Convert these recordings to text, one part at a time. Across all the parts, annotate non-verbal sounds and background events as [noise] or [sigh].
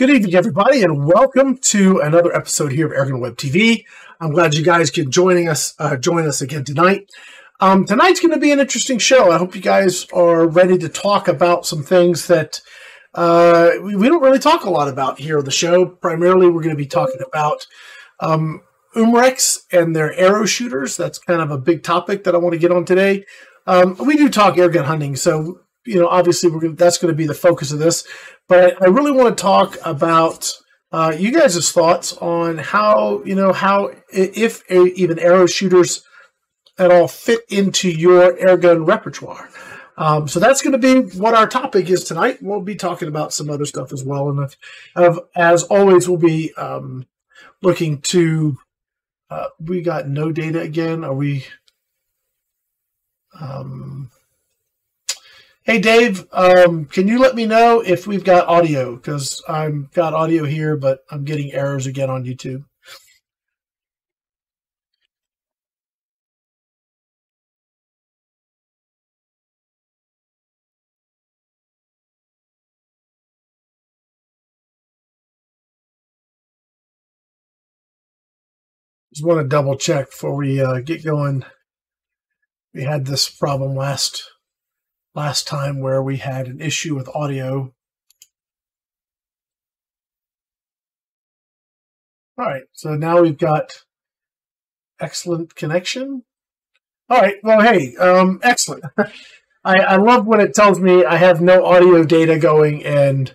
Good evening, everybody, and welcome to another episode here of Airgun Web TV. I'm glad you guys can joining us, uh, join us again tonight. Um, tonight's going to be an interesting show. I hope you guys are ready to talk about some things that uh, we, we, don't really talk a lot about here on the show. Primarily, we're going to be talking about um, Umarex and their arrow shooters. That's kind of a big topic that I want to get on today. Um, we do talk airgun hunting, so you know, obviously, we're gonna, that's going to be the focus of this. But I really want to talk about uh, you guys' thoughts on how you know how if even arrow shooters at all fit into your airgun repertoire. Um, so that's going to be what our topic is tonight. We'll be talking about some other stuff as well, and as always, we'll be um, looking to. Uh, we got no data again. Are we? Um, Hey Dave, um, can you let me know if we've got audio? Because I've got audio here, but I'm getting errors again on YouTube. Just want to double check before we uh, get going. We had this problem last last time where we had an issue with audio. All right, so now we've got excellent connection. All right, well, hey, um, excellent. [laughs] I, I love when it tells me I have no audio data going, and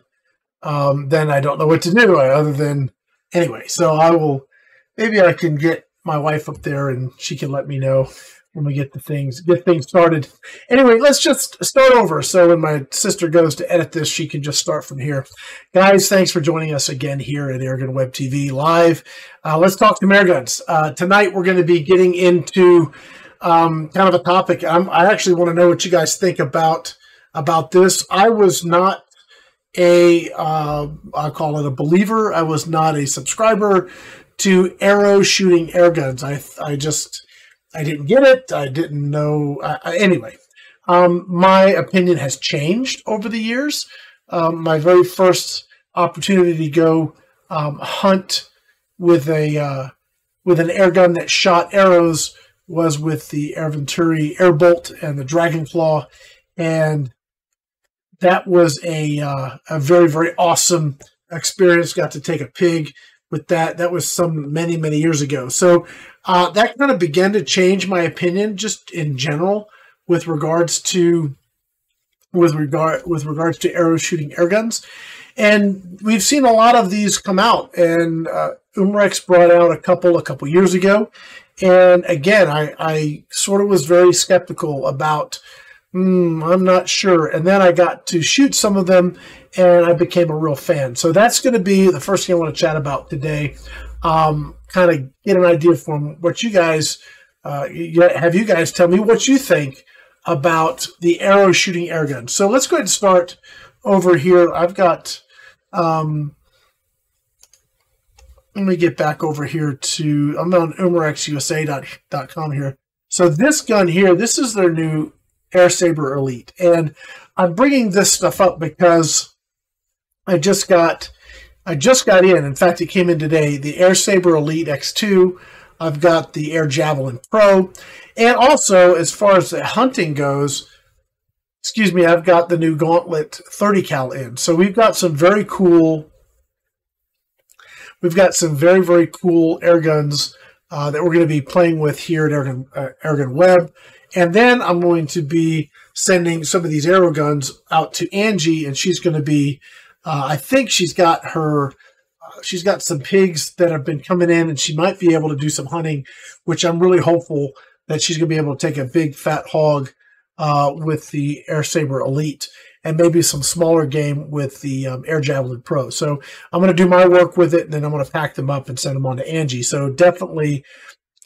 um, then I don't know what to do other than anyway. So I will maybe I can get my wife up there and she can let me know when we get the things get things started. Anyway, let's just start over. So when my sister goes to edit this, she can just start from here. Guys, thanks for joining us again here at Airgun Web TV live. Uh, let's talk some airguns. Uh, tonight we're going to be getting into um, kind of a topic. I'm, I actually want to know what you guys think about about this. I was not a uh, I'll call it a believer. I was not a subscriber to arrow shooting airguns. I I just I didn't get it. I didn't know. Uh, anyway, um, my opinion has changed over the years. Um, my very first opportunity to go um, hunt with a uh, with an air gun that shot arrows was with the Air Venturi Airbolt and the Dragonclaw, and that was a uh, a very very awesome experience. Got to take a pig with that. That was some many many years ago. So uh, that kind of began to change my opinion, just in general, with regards to with regard with regards to arrow shooting air guns. And we've seen a lot of these come out, and uh, Umarex brought out a couple a couple years ago. And again, I, I sort of was very skeptical about mm, I'm not sure. And then I got to shoot some of them and I became a real fan. So that's going to be the first thing I want to chat about today. Um, kind of get an idea from what you guys uh, have. You guys tell me what you think about the arrow shooting air gun. So let's go ahead and start over here. I've got. Um, let me get back over here to. I'm on umarexusa.com here. So this gun here, this is their new Air Saber Elite. And I'm bringing this stuff up because I just got I just got in. In fact, it came in today. The Air Saber Elite X2. I've got the Air Javelin Pro, and also as far as the hunting goes, excuse me, I've got the new Gauntlet 30 cal in. So we've got some very cool. We've got some very very cool air guns uh, that we're going to be playing with here at Airgun, uh, Airgun Web. And then I'm going to be sending some of these arrow guns out to Angie, and she's going to be, uh, I think she's got her, uh, she's got some pigs that have been coming in, and she might be able to do some hunting, which I'm really hopeful that she's going to be able to take a big fat hog uh, with the Air Saber Elite and maybe some smaller game with the um, Air Javelin Pro. So I'm going to do my work with it, and then I'm going to pack them up and send them on to Angie. So definitely,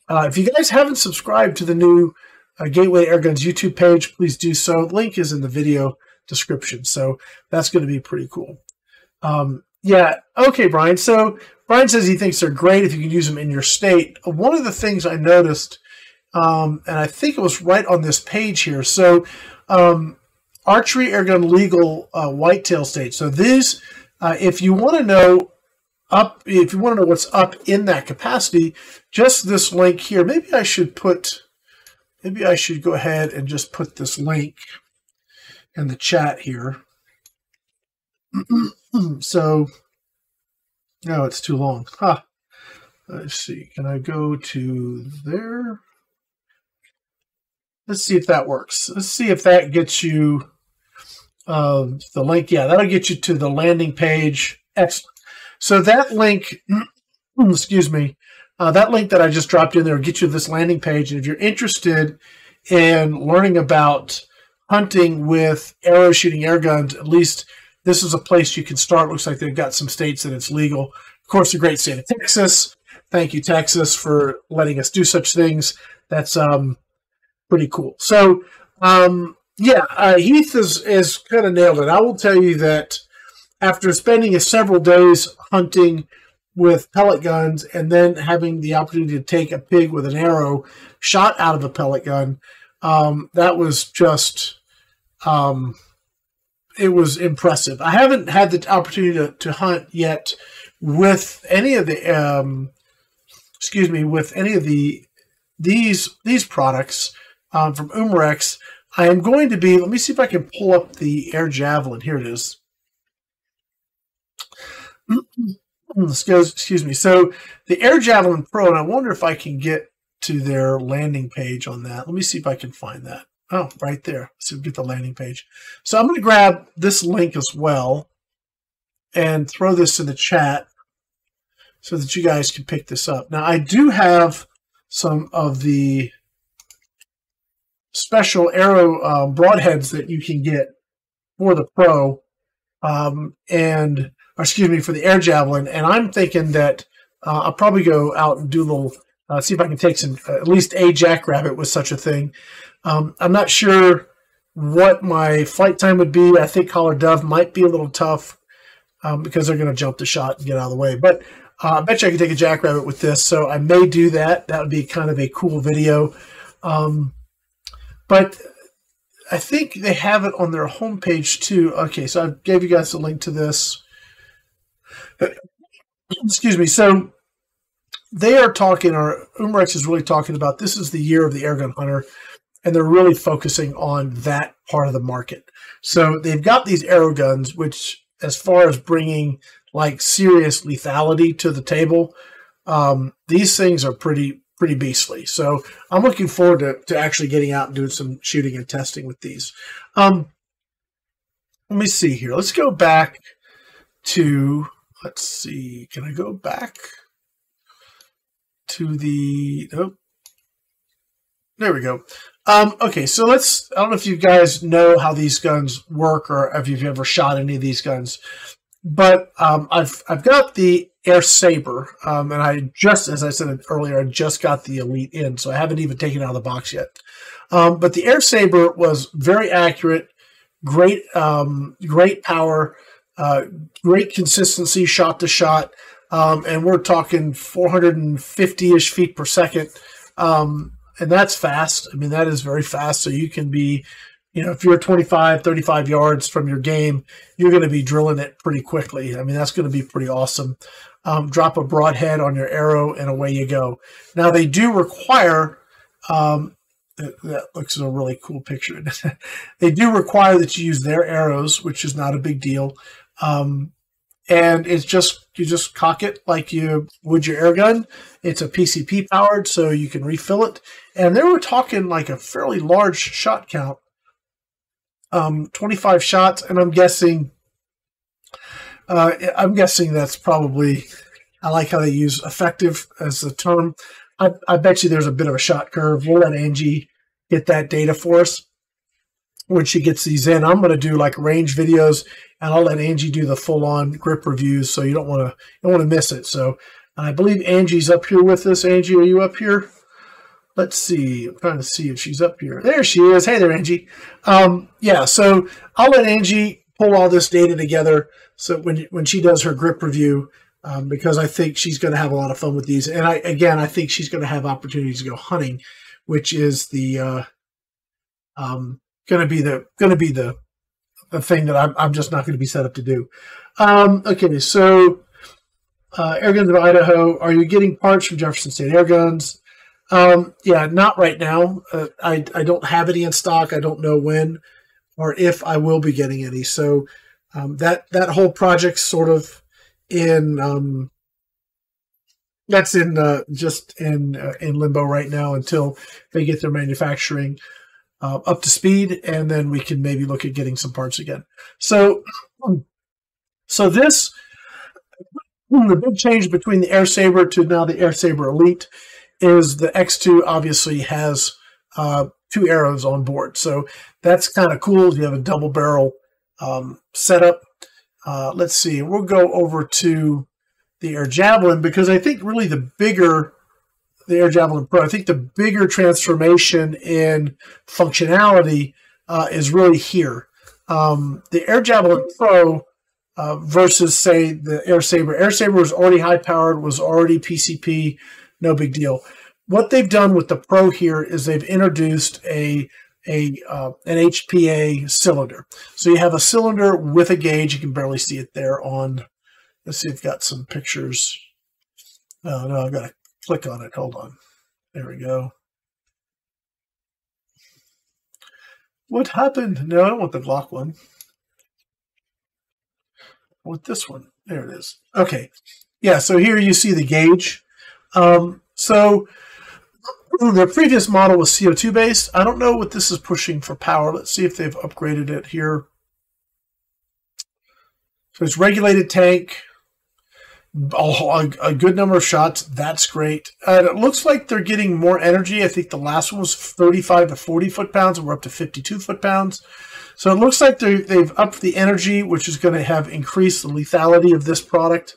uh, if you guys haven't subscribed to the new Gateway Airguns YouTube page, please do so. Link is in the video description. So that's going to be pretty cool. Um, yeah. Okay, Brian. So Brian says he thinks they're great if you can use them in your state. One of the things I noticed, um, and I think it was right on this page here. So, um, archery airgun legal uh, whitetail state. So these Uh, if you want to know up, if you want to know what's up in that capacity, just this link here. Maybe I should put, maybe I should go ahead and just put this link in the chat here. [clears throat] so, no, it's too long. Huh. Let's see. Can I go to there? Let's see if that works. Let's see if that gets you uh, the link. Yeah, that'll get you to the landing page. Excellent. So that link, [clears throat] excuse me, uh, that link that I just dropped in there will get you to this landing page. And if you're interested in learning about hunting with arrow shooting air guns, at least this is a place you can start. Looks like they've got some states that it's legal. Of course, the great state of Texas. Thank you, Texas, for letting us do such things. That's um, pretty cool. So, um, yeah, uh, Heath is, is kind of nailed it. I will tell you that after spending several days hunting with pellet guns and then having the opportunity to take a pig with an arrow shot out of a pellet gun, um, that was just, um, it was impressive. I haven't had the opportunity to, to hunt yet with any of the, um, excuse me, with any of the these these products um, from Umarex. I am going to be, let me see if I can pull up the Air Javelin. Here it is. [clears throat] excuse, excuse me. So the Air Javelin Pro, and I wonder if I can get to their landing page on that. Let me see if I can find that. Oh, right there. So get the landing page. So I'm going to grab this link as well and throw this in the chat so that you guys can pick this up. Now, I do have some of the special arrow um, broadheads that you can get for the Pro, um, and excuse me for the air javelin. And I'm thinking that uh, I'll probably go out and do a little, uh, see if I can take some at least a jackrabbit with such a thing. Um, I'm not sure what my flight time would be. I think collar dove might be a little tough um, because they're going to jump the shot and get out of the way. But uh, I bet you I could take a jackrabbit with this, so I may do that. That would be kind of a cool video. Um, but I think they have it on their homepage too. Okay, so I gave you guys a link to this. [coughs] Excuse me. So they are talking, or Umarex is really talking about this is the year of the airgun hunter, and they're really focusing on that part of the market. So they've got these arrow guns, which, as far as bringing like serious lethality to the table, um, these things are pretty pretty beastly. So I'm looking forward to, to actually getting out and doing some shooting and testing with these. Um, let me see here. Let's go back to, let's see, can I go back to the, oh, there we go. Um, okay, so let's, I don't know if you guys know how these guns work or if you've ever shot any of these guns, but um, I've, I've got the Air Saber, um, and I just, as I said earlier, I just got the Elite in, so I haven't even taken out of the box yet. Um, but the Air Saber was very accurate, great, um, great power, uh, great consistency, shot to shot, um, and we're talking 450 ish feet per second, um, and that's fast. I mean, that is very fast. So you can be you know, if you're 25, 35 yards from your game, you're going to be drilling it pretty quickly. I mean, that's going to be pretty awesome um, drop a broadhead on your arrow, and away you go. Now, they do require, um, that looks a really cool picture. [laughs] they do require that you use their arrows, which is not a big deal. Um, and it's just, you just cock it like you would your air gun. It's a PCP powered, so you can refill it. And they were talking like a fairly large shot count. Um, 25 shots, and I'm guessing uh, I'm guessing that's probably. I like how they use effective as the term. I, I bet you there's a bit of a shot curve. We'll let Angie get that data for us when she gets these in. I'm going to do like range videos, and I'll let Angie do the full on grip reviews, so you don't want to you don't want to miss it. So I believe Angie's up here with us. Angie, are you up here? Let's see. I'm trying to see if she's up here. There she is. Hey there, Angie. Um, yeah, so I'll let Angie pull all this data together so when when she does her grip review, um, because I think she's going to have a lot of fun with these, and I again I think she's going to have opportunities to go hunting, which is the uh, um, going to be the going to be the a thing that I'm, I'm just not going to be set up to do. Um, okay, so uh, Airguns of Idaho, are you getting parts from Jefferson State Airguns? Um, yeah, not right now. Uh, I, I don't have any in stock. I don't know when or if I will be getting any. So um, that that whole project's sort of in um, that's in uh, just in uh, in limbo right now until they get their manufacturing uh, up to speed, and then we can maybe look at getting some parts again. So, so this the big change between the Air Saber to now the Air Saber Elite is the X2 obviously has uh, two arrows on board, so that's kind of cool. You have a double barrel um, setup. Uh, let's see, we'll go over to the Air Javelin because I think really the bigger the Air Javelin Pro. I think the bigger transformation in functionality uh, is really here. Um, the Air Javelin Pro uh, versus, say, the Air Saber. Air Saber was already high powered, was already PCP, no big deal. What they've done with the Pro here is they've introduced a a uh, an HPA cylinder. So you have a cylinder with a gauge. You can barely see it there on. Let's see, I've got some pictures. Oh no, I've got to click on it. Hold on. There we go. What happened? No, I don't want the Glock one. I want this one. There it is. Okay. Yeah, so here you see the gauge. Um, so the previous model was CO2 based. I don't know what this is pushing for power. Let's see if they've upgraded it here. So it's regulated tank, a, a, good number of shots. That's great. And it looks like they're getting more energy. I think the last one was 35 to 40 foot pounds, and we're up to 52 foot pounds. So it looks like they've upped the energy, which is going to have increased the lethality of this product.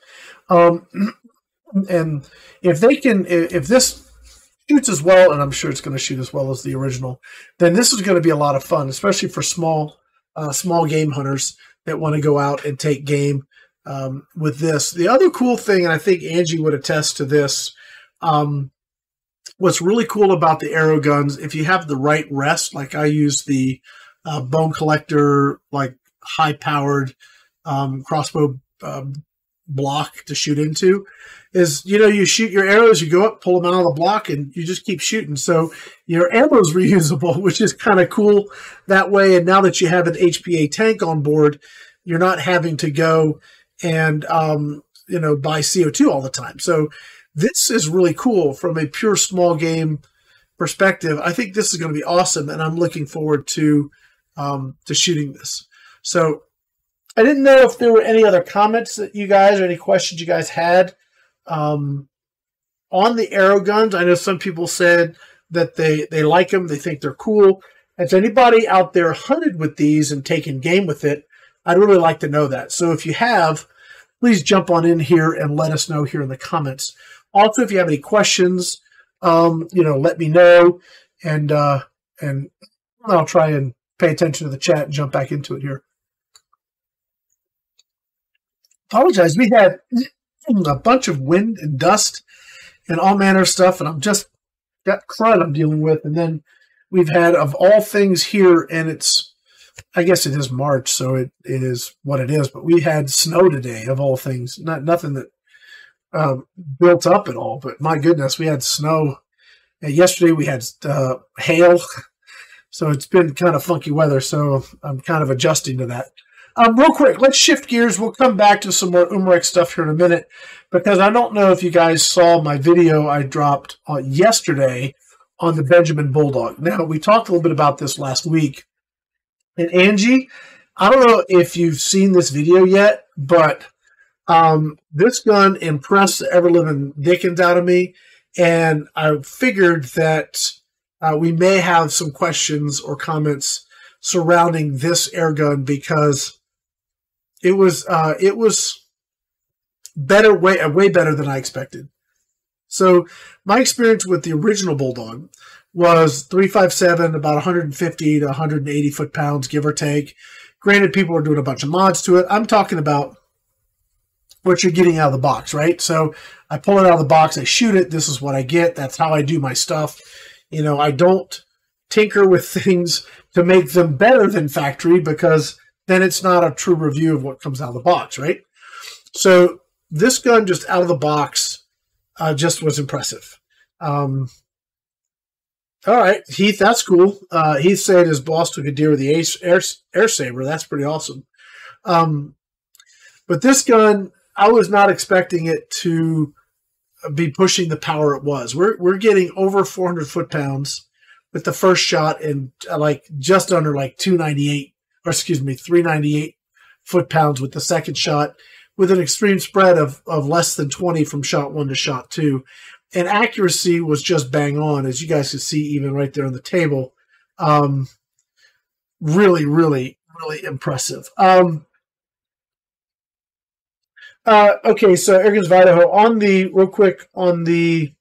Um, [clears throat] and if they can, if this shoots as well, and I'm sure it's going to shoot as well as the original, then this is going to be a lot of fun, especially for small, uh, small game hunters that want to go out and take game um, with this. The other cool thing, and I think Angie would attest to this, um, what's really cool about the arrow guns, if you have the right rest, like I use the uh, bone collector, like high powered um, crossbow um, block to shoot into, is you know you shoot your arrows, you go up, pull them out of the block, and you just keep shooting. So your ammo is [laughs] reusable, which is kind of cool that way. And now that you have an HPA tank on board, you're not having to go and um, you know buy CO2 all the time. So this is really cool from a pure small game perspective. I think this is going to be awesome, and I'm looking forward to um, to shooting this. So I didn't know if there were any other comments that you guys or any questions you guys had um, on the arrow guns. I know some people said that they they like them, they think they're cool. Has anybody out there hunted with these and taken game with it? I'd really like to know that. So if you have, please jump on in here and let us know here in the comments. Also, if you have any questions, um, you know, let me know, and uh, and I'll try and pay attention to the chat and jump back into it here. Apologize. We had a bunch of wind and dust and all manner of stuff, and I'm just got crud I'm dealing with, and then we've had of all things here, and it's I guess it is March, so it, it is what it is. But we had snow today, of all things. Not nothing that um, built up at all, but my goodness, we had snow. And yesterday we had uh, hail, so it's been kind of funky weather. So I'm kind of adjusting to that. Um, real quick, let's shift gears. We'll come back to some more Umarex stuff here in a minute because I don't know if you guys saw my video I dropped uh, yesterday on the Benjamin Bulldog. Now we talked a little bit about this last week and Angie, I don't know if you've seen this video yet, but um, this gun impressed the ever living dickens out of me. And I figured that uh, we may have some questions or comments surrounding this air gun because it was uh, it was better way way better than I expected. So my experience with the original Bulldog was 357, about 150 to 180 foot pounds, give or take. Granted, people are doing a bunch of mods to it. I'm talking about what you're getting out of the box, right? So I pull it out of the box, I shoot it. This is what I get. That's how I do my stuff. You know, I don't tinker with [laughs] things to make them better than factory because then it's not a true review of what comes out of the box, right? So this gun just out of the box uh, just was impressive. Um, all right, Heath, that's cool. Uh, Heath said his boss took a deer with the Ace Air, Air Saber. That's pretty awesome. Um, but this gun, I was not expecting it to be pushing the power it was. We're we're getting over 400 foot pounds with the first shot and uh, like just under like 298 or excuse me 398 foot pounds with the second shot with an extreme spread of, of less than 20 from shot one to shot two. And accuracy was just bang on, as you guys can see even right there on the table. Um, really, really, really impressive. Um, uh, okay, so Airguns Idaho on the real quick on the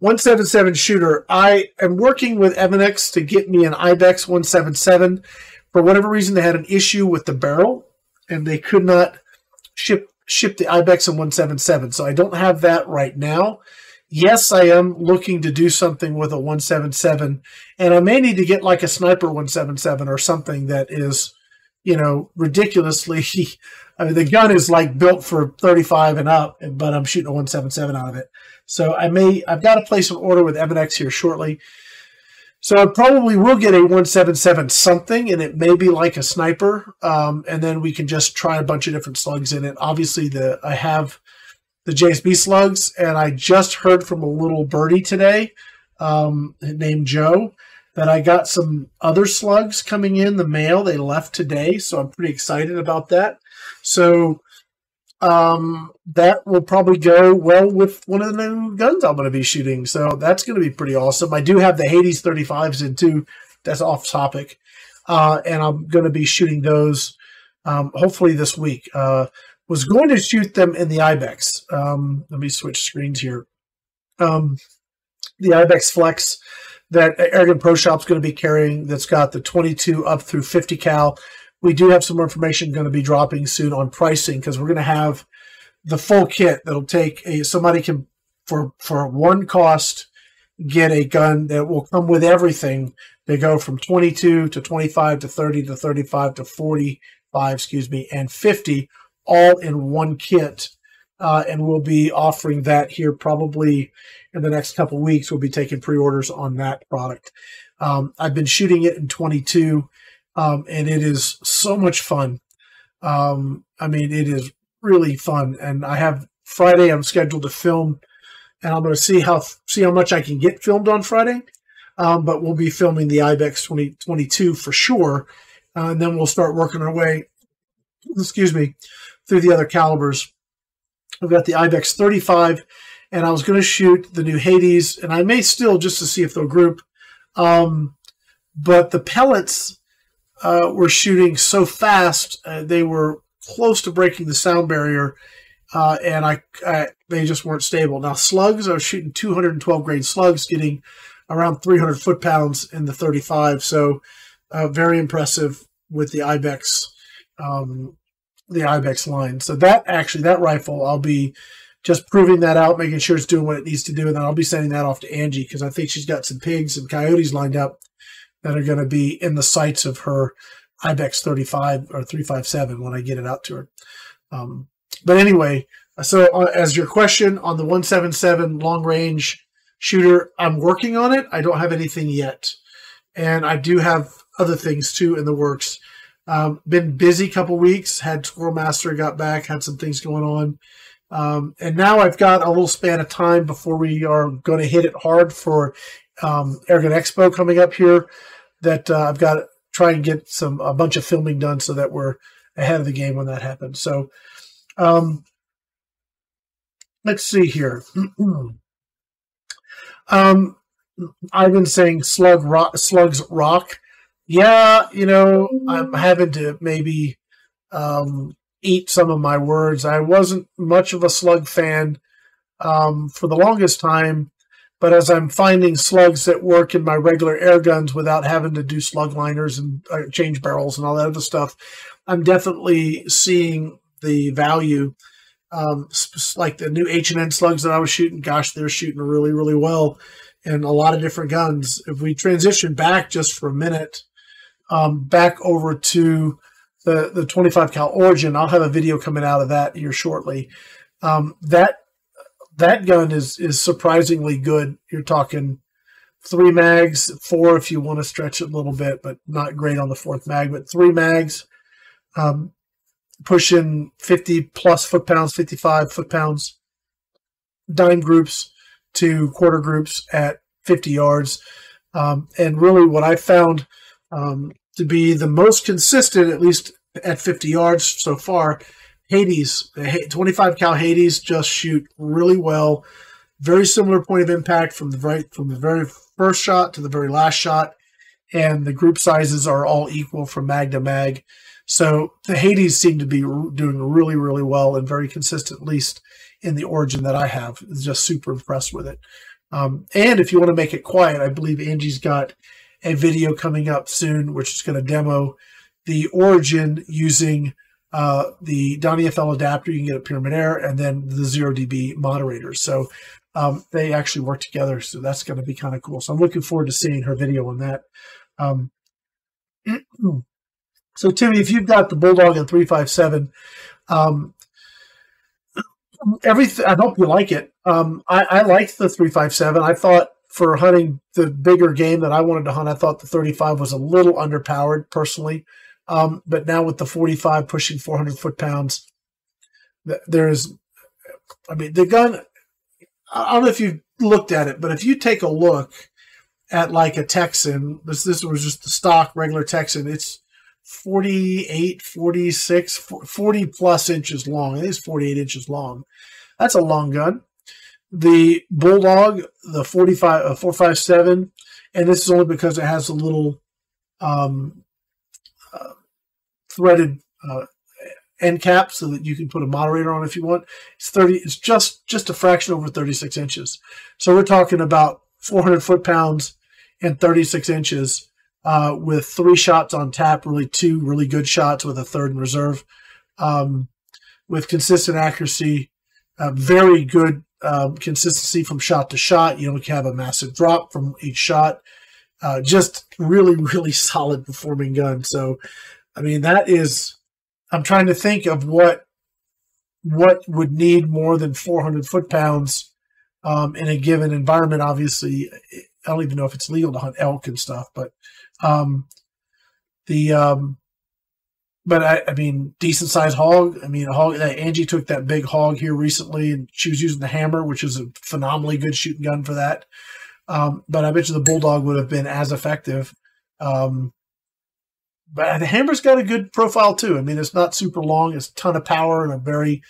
177 shooter. I am working with Emanex to get me an Ibex 177. For whatever reason, they had an issue with the barrel and they could not ship ship the Ibex in 177. So I don't have that right now. Yes, I am looking to do something with a 177, and I may need to get like a sniper 177 or something that is, you know, ridiculously. [laughs] I mean, the gun is like built for 35 and up, but I'm shooting a 177 out of it. So I may, I've got to place an order with Emanex here shortly so I probably will get a 177 something, and it may be like a sniper. Um, and then we can just try a bunch of different slugs in it. Obviously, the I have the JSB slugs, and I just heard from a little birdie today um, named Joe that I got some other slugs coming in the mail. They left today, so I'm pretty excited about that. So um, that will probably go well with one of the new guns I'm going to be shooting. So that's going to be pretty awesome. I do have the Hades 35s in too. That's off topic. Uh, and I'm going to be shooting those um, hopefully this week. Uh, was going to shoot them in the Ibex. Um, let me switch screens here. Um, the Ibex Flex that Airgun Pro Shop's going to be carrying that's got the 22 up through 50 cal we do have some more information going to be dropping soon on pricing because we're going to have the full kit that'll take a somebody can for for one cost get a gun that will come with everything. They go from 22 to 25 to 30 to 35 to 45, excuse me, and 50 all in one kit. Uh, and we'll be offering that here probably in the next couple weeks. We'll be taking pre-orders on that product. Um, I've been shooting it in 22 um, and it is so much fun. Um, I mean, it is really fun, and I have Friday. I'm scheduled to film, and I'm going to see how see how much I can get filmed on Friday. Um, but we'll be filming the Ibex 2022 for sure, uh, and then we'll start working our way. Excuse me, through the other calibers. I've got the Ibex 35, and I was going to shoot the new Hades, and I may still just to see if they'll group. Um, but the pellets uh, were shooting so fast uh, they were close to breaking the sound barrier, uh, and I, I, they just weren't stable. Now slugs, I was shooting 212 grain slugs, getting around 300 foot pounds in the 35. So uh, very impressive with the ibex, um, the ibex line. So that actually that rifle, I'll be just proving that out, making sure it's doing what it needs to do, and then I'll be sending that off to Angie because I think she's got some pigs and coyotes lined up that are going to be in the sights of her Ibex 35 or 357 when I get it out to her. Um, but anyway, so uh, as your question on the 177 long range shooter, I'm working on it. I don't have anything yet. And I do have other things too in the works. Um, been busy couple weeks, had Squirrel Master got back, had some things going on. Um, and now I've got a little span of time before we are going to hit it hard for um, Airgun Expo coming up here that uh, I've got to try and get some a bunch of filming done so that we're ahead of the game when that happens. So, um, let's see here. [clears throat] um, I've been saying slug rock, slugs rock. Yeah, you know, I'm having to maybe um, eat some of my words. I wasn't much of a slug fan um, for the longest time. But as I'm finding slugs that work in my regular air guns without having to do slug liners and uh, change barrels and all that other stuff, I'm definitely seeing the value. Um, like the new H and N slugs that I was shooting, gosh, they're shooting really, really well, and a lot of different guns. If we transition back just for a minute, um, back over to the the 25 cal Origin. I'll have a video coming out of that here shortly. Um, that that gun is is surprisingly good. You're talking three mags, four if you want to stretch it a little bit, but not great on the fourth mag. But three mags, um, pushing 50 plus foot pounds, 55 foot pounds, dime groups to quarter groups at 50 yards. Um, and really, what I found um, to be the most consistent, at least at 50 yards so far, Hades, 25 cal Hades, just shoot really well. Very similar point of impact from the very from the very first shot to the very last shot, and the group sizes are all equal from mag to mag. So the Hades seem to be doing really really well and very consistent, at least in the origin that I have. Just super impressed with it. Um, and if you want to make it quiet, I believe Angie's got a video coming up soon, which is going to demo the origin using uh, the Donny FL adapter. You can get a Pyramyd Air and then the zero dB moderators. So um, they actually work together. So that's going to be kind of cool. So I'm looking forward to seeing her video on that. Um, [clears throat] so Timmy, if you've got the Bulldog and 357, um, [clears throat] everything. I hope you like it. Um, I, I liked the three five seven. I thought for hunting the bigger game that I wanted to hunt, I thought the thirty five was a little underpowered personally. Um, but now with the forty five pushing four hundred foot pounds, there's, I mean, the gun. I don't know if you've looked at it, but if you take a look at like a Texan, this this was just the stock regular Texan. It's 48, 46, 40 plus inches long. It is 48 inches long. That's a long gun. The Bulldog, the 45, uh, 457, and this is only because it has a little um, threaded uh, end cap so that you can put a moderator on if you want. It's 30, it's just, just a fraction over 36 inches. So we're talking about 400 foot pounds and 36 inches uh, with three shots on tap, really two really good shots with a third in reserve, um, with consistent accuracy, uh, very good um, consistency from shot to shot. You don't have a massive drop from each shot. Uh, just really, [laughs] really solid performing gun. So, I mean, that is. I'm trying to think of what what would need more than 400 foot pounds um, in a given environment. Obviously, I don't even know if it's legal to hunt elk and stuff, but um, the um, but I, I mean, decent sized hog. I mean, hog. Angie took that big hog here recently, and she was using the hammer, which is a phenomenally good shooting gun for that. Um, but I bet you the bulldog would have been as effective. Um, but the hammer's got a good profile too. I mean, it's not super long; it's a ton of power and a very,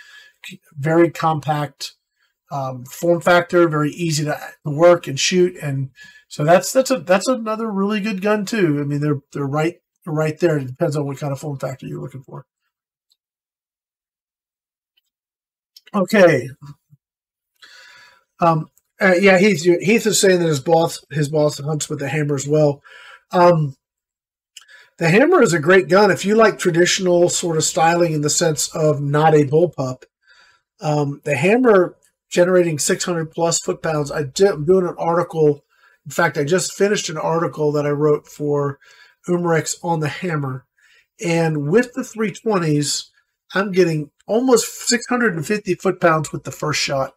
very compact um, form factor. Very easy to work and shoot, and so that's that's a that's another really good gun too. I mean, they're they're right right there. It depends on what kind of form factor you're looking for. Okay. Um, uh, yeah, Heath, Heath is saying that his boss his boss hunts with the hammer as well. Um, the hammer is a great gun if you like traditional sort of styling in the sense of not a bullpup. Um, the hammer generating 600 plus foot pounds. I did, I'm doing an article in fact, I just finished an article that I wrote for Umarex on the hammer. And with the 320s, I'm getting almost 650 foot pounds with the first shot.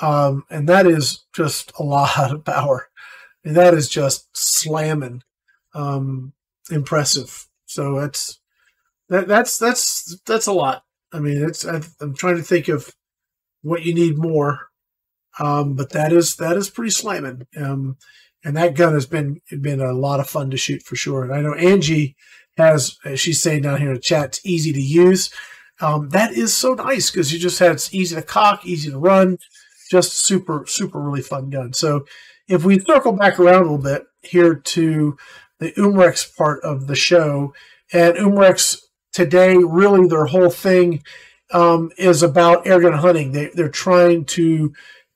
Um, and that is just a lot of power. And that is just slamming um, impressive. So that's that, that's that's that's a lot. I mean, it's I'm trying to think of what you need more um, but that is that is pretty slamming. Um, and that gun has been been a lot of fun to shoot for sure. And I know Angie has she's saying down here in the chat, it's easy to use. Um, that is so nice because you just had it's easy to cock, easy to run, just super super really fun gun. So if we circle back around a little bit here to the Umarex part of the show, and Umarex today really their whole thing um, is about airgun hunting. They, they're trying to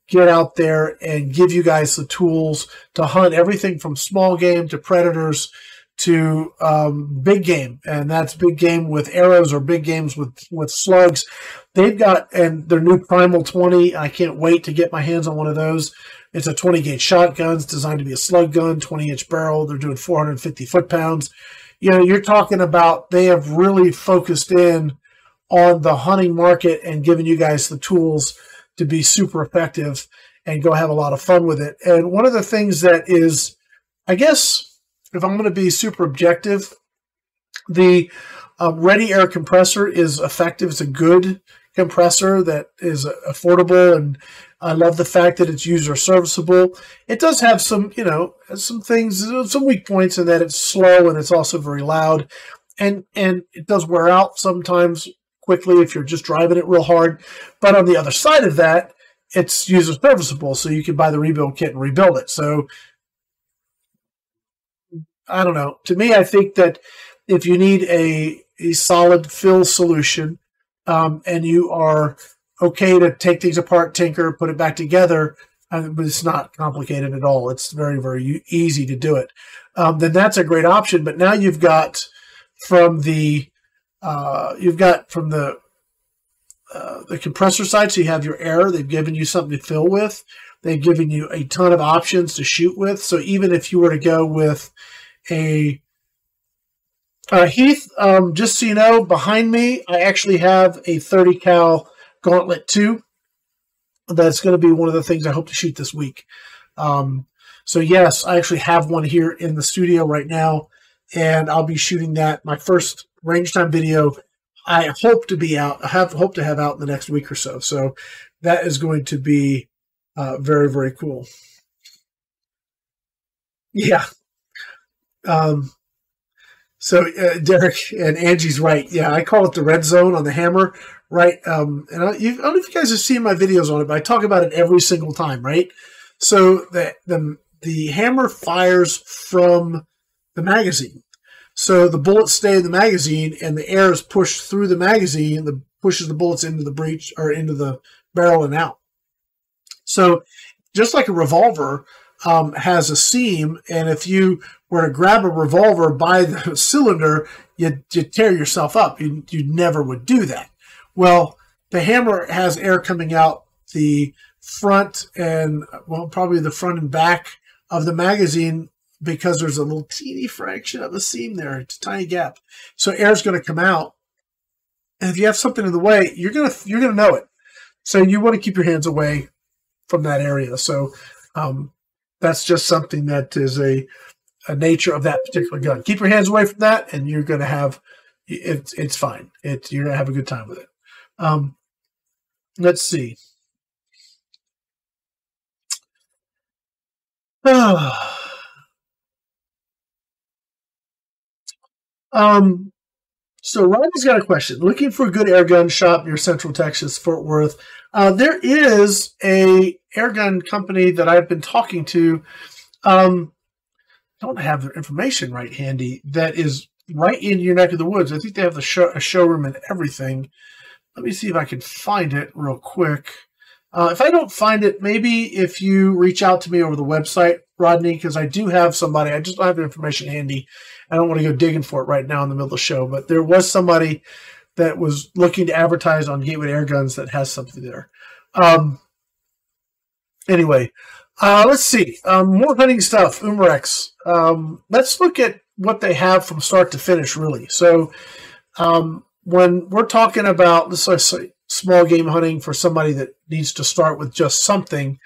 get out there and give you guys the tools to hunt everything from small game to predators to um, big game, and that's big game with arrows or big games with with slugs. They've got and their new Primal 20. I can't wait to get my hands on one of those. It's a 20 gauge shotgun. It's designed to be a slug gun, 20 inch barrel. They're doing 450 foot pounds. you know, you're talking about they have really focused in on the hunting market and giving you guys the tools to be super effective and go have a lot of fun with it. And one of the things that is, I guess, if I'm going to be super objective, the uh, Ready Air compressor is effective. It's a good compressor that is affordable, and I love the fact that it's user serviceable. It does have some, you know, some things, some weak points in that it's slow and it's also very loud, and and it does wear out sometimes quickly if you're just driving it real hard. But on the other side of that, it's user serviceable, so you can buy the rebuild kit and rebuild it. So I don't know. To me, I think that if you need a a solid fill solution, um, and you are okay to take things apart, tinker, put it back together, uh, but it's not complicated at all. It's very very easy to do it. Um, then that's a great option. But now you've got from the uh, you've got from the uh, the compressor side, so you have your air. They've given you something to fill with. They've given you a ton of options to shoot with. So even if you were to go with a uh, Heath, um, just so you know, behind me, I actually have a 30 cal Gauntlet 2. That's going to be one of the things I hope to shoot this week. Um, so yes, I actually have one here in the studio right now, and I'll be shooting that. My first range time video I hope to be out. I have hope to have out in the next week or so. So that is going to be uh, very very cool. Yeah. Um. So uh, Derek and Angie's right. Yeah, I call it the red zone on the hammer. Right. Um. And I, you, I don't know if you guys have seen my videos on it, but I talk about it every single time. Right. So the the the hammer fires from the magazine. So the bullets stay in the magazine, and the air is pushed through the magazine that pushes the bullets into the breech or into the barrel and out. So just like a revolver um, has a seam, and if you were to grab a revolver by the [laughs] cylinder, you you tear yourself up. You you never would do that. Well, the hammer has air coming out the front and well, probably the front and back of the magazine because there's a little teeny fraction of a seam there. It's a tiny gap. So air's going to come out. And if you have something in the way, you're going to, you're going to know it. So you want to keep your hands away from that area. So, um, that's just something that is a, a nature of that particular gun. Keep your hands away from that and you're going to have, it's, it's fine. It, you're going to have a good time with it. Um, let's see. [sighs] Um, so Ronnie's got a question. Looking for a good airgun shop near Central Texas, Fort Worth. Uh, there is a airgun company that I've been talking to. Um, don't have their information right handy. That is right in your neck of the woods. I think they have the a showroom and everything. Let me see if I can find it real quick. Uh, if I don't find it, maybe if you reach out to me over the website, Rodney, because I do have somebody. I just don't have the information handy. I don't want to go digging for it right now in the middle of the show, but there was somebody that was looking to advertise on Gateway Air Guns that has something there. Um, anyway, uh, let's see. Um, more hunting stuff, Umarex. Um, let's look at what they have from start to finish, really. So, um, when we're talking about let's say small game hunting for somebody that needs to start with just something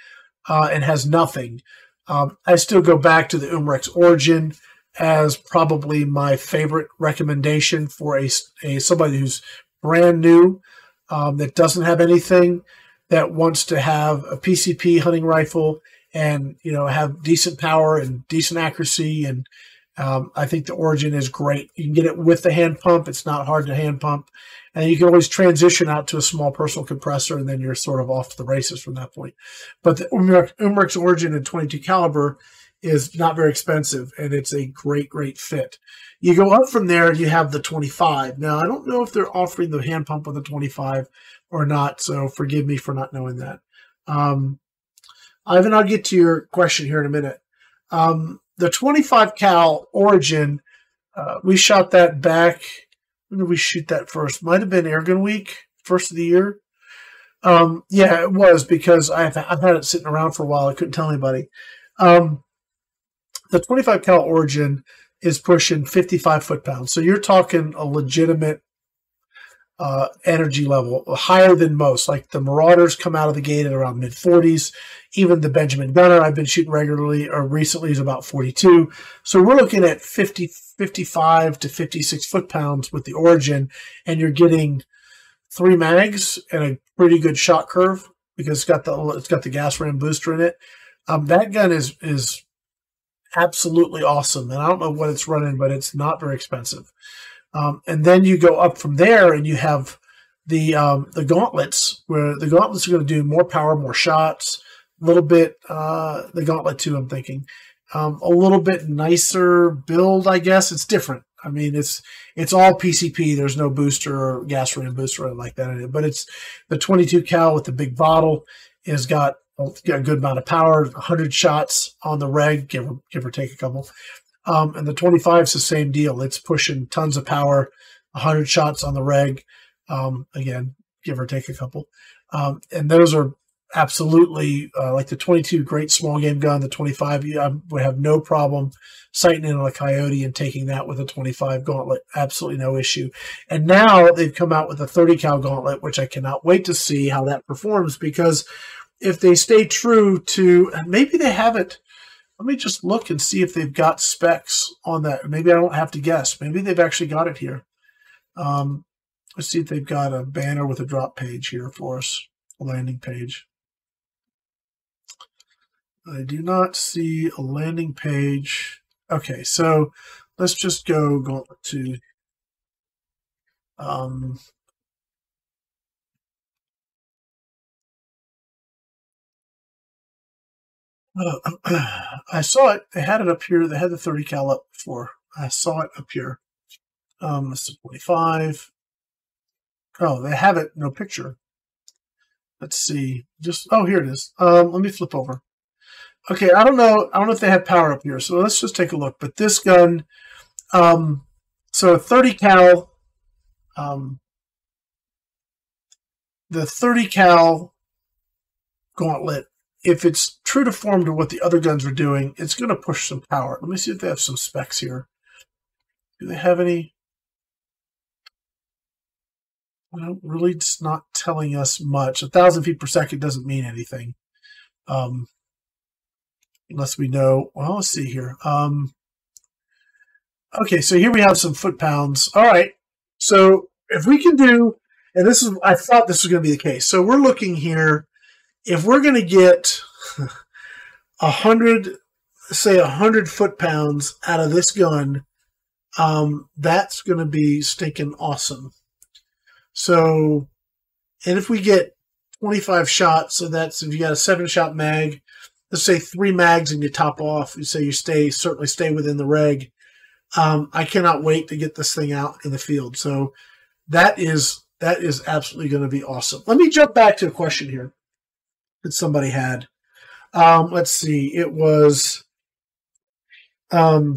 uh, and has nothing, um, I still go back to the Umarex Origin as probably my favorite recommendation for a, a somebody who's brand new um, that doesn't have anything that wants to have a PCP hunting rifle and you know have decent power and decent accuracy and um, I think the Origin is great. You can get it with the hand pump; it's not hard to hand pump, and you can always transition out to a small personal compressor, and then you're sort of off the races from that point. But the Umarex Origin in 22 caliber is not very expensive and it's a great, great fit. You go up from there, and you have the 25. Now, I don't know if they're offering the hand pump on the 25 or not, so forgive me for not knowing that. Um, Ivan, I'll get to your question here in a minute. Um, the 25 cal Origin, uh, we shot that back. When did we shoot that first? Might have been Airgun Week, first of the year. Um, yeah, it was because I've, I've had it sitting around for a while. I couldn't tell anybody. Um, the 25 cal Origin is pushing 55 foot pounds. So you're talking a legitimate uh, energy level, higher than most. Like the Marauders come out of the gate at around mid 40s. Even the Benjamin Gunner I've been shooting regularly or recently is about 42. So we're looking at 50, 55 to 56 foot pounds with the Origin, and you're getting three mags and a pretty good shot curve because it's got the it's got the gas ram booster in it. Um, that gun is is absolutely awesome, and I don't know what it's running, but it's not very expensive. Um, and then you go up from there, and you have the um, the gauntlets, where the gauntlets are going to do more power, more shots, a little bit. Uh, the gauntlet two, I'm thinking, um, a little bit nicer build, I guess. It's different. I mean, it's it's all PCP. There's no booster or gas ram booster or like that in it. But it's the 22 cal with the big bottle has got a, got a good amount of power, 100 shots on the reg, give or, give or take a couple. Um, and the 25 is the same deal. It's pushing tons of power, 100 shots on the reg. Um, again, give or take a couple. Um, and those are absolutely uh, like the 22 great small game gun the 25 i would have no problem sighting in on a coyote and taking that with a 25 gauntlet absolutely no issue and now they've come out with a 30 cal gauntlet which i cannot wait to see how that performs because if they stay true to and maybe they have it let me just look and see if they've got specs on that. Maybe i don't have to guess. Maybe they've actually got it here. Um, let's see if they've got a banner with a drop page here for us a landing page. I do not see a landing page. Okay, so let's just go go to um, [clears throat] I saw it. They had it up here. They had the 30 cal up before. I saw it up here. Um, this is 25. Oh, they have it. No picture. Let's see. Just oh, here it is. Um, let me flip over. Okay, I don't know. I don't know if they have power up here, so let's just take a look. But this gun, um, so 30 cal, um, the 30 cal gauntlet, if it's true to form to what the other guns are doing, it's going to push some power. Let me see if they have some specs here. Do they have any? Well, really, it's not telling us much. A thousand feet per second doesn't mean anything. Um, unless we know. Well, let's see here. Um, okay, so here we have some foot pounds. All right, so if we can do, and this is, I thought this was going to be the case. So we're looking here. If we're going to get a hundred, say a hundred foot pounds out of this gun, um, that's going to be stinking awesome. So, and if we get 25 shots, so that's if you got a seven shot mag, let's say three mags and you top off, you say you stay certainly stay within the reg. Um, I cannot wait to get this thing out in the field. So that is that is absolutely going to be awesome. Let me jump back to a question here that somebody had. Um, let's see, it was um,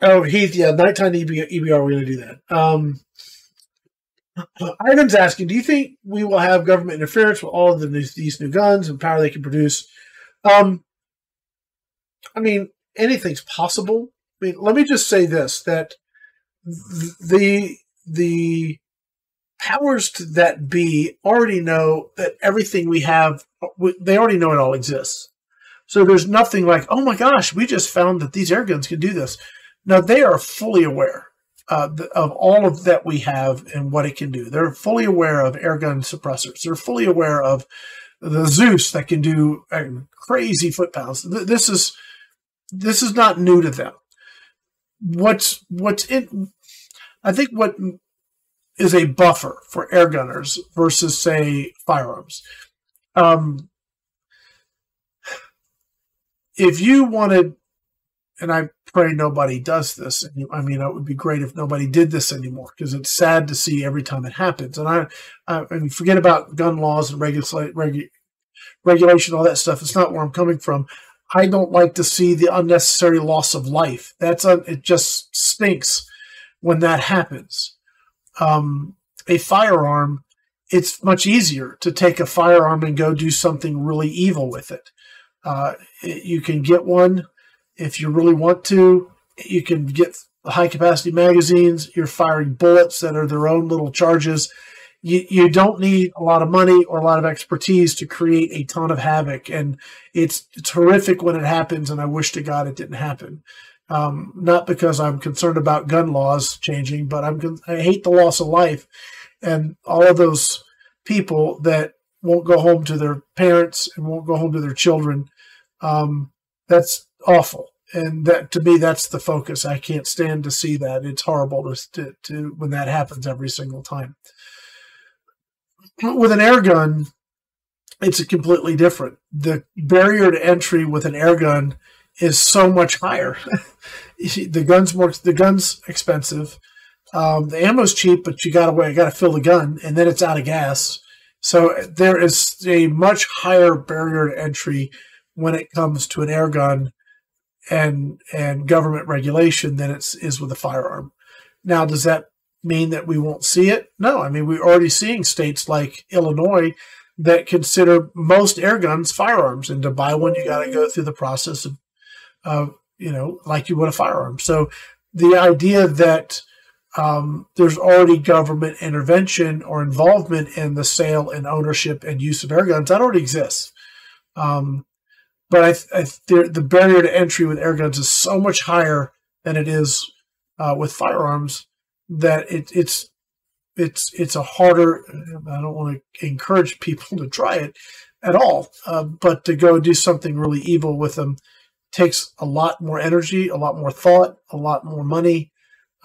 oh Heath, yeah, nighttime EBR. We're going to do that. Um, Ivan's asking, do you think we will have government interference with all of the, these new guns and power they can produce? Um, I mean, anything's possible. I mean, let me just say this: that the the powers that be already know that everything we have, they already know it all exists. So there's nothing like, oh my gosh, we just found that these air guns can do this. Now they are fully aware uh, of all of that we have and what it can do. They're fully aware of airgun suppressors. They're fully aware of the Zeus that can do uh, crazy foot pounds. This is this is not new to them. What's what's in? I think what is a buffer for air gunners versus say firearms. Um, if you wanted and I pray nobody does this. I mean, it would be great if nobody did this anymore because it's sad to see every time it happens. And I, I, forget about gun laws and regula- regu- regulation, all that stuff. It's not where I'm coming from. I don't like to see the unnecessary loss of life. That's it just stinks when that happens. Um, a firearm, it's much easier to take a firearm and go do something really evil with it. Uh, you can get one if you really want to. You can get high capacity magazines. You're firing bullets that are their own little charges. You, you don't need a lot of money or a lot of expertise to create a ton of havoc. And it's, horrific when it happens. And I wish to God it didn't happen. Um, not because I'm concerned about gun laws changing, but I'm I hate the loss of life and all of those people that won't go home to their parents and won't go home to their children. Um, that's awful, and that to me that's the focus. I can't stand to see that. It's horrible to, to, to when that happens every single time. With an air gun, it's completely different. The barrier to entry with an air gun is so much higher. [laughs] the gun's more the gun's expensive. Um, the ammo's cheap, but you gotta wait, gotta fill the gun, and then it's out of gas. So there is a much higher barrier to entry when it comes to an air gun and and government regulation than it is with a firearm. Now, does that mean that we won't see it? No. I mean, we're already seeing states like Illinois that consider most air guns firearms, and to buy one, you got to go through the process of, of, you know, like you would a firearm. So the idea that um, there's already government intervention or involvement in the sale and ownership and use of air guns. That already exists. Um, but I, I, the barrier to entry with air guns is so much higher than it is uh, with firearms that it, it's it's it's a harder. I don't want to encourage people to try it at all, uh, but to go do something really evil with them takes a lot more energy, a lot more thought, a lot more money,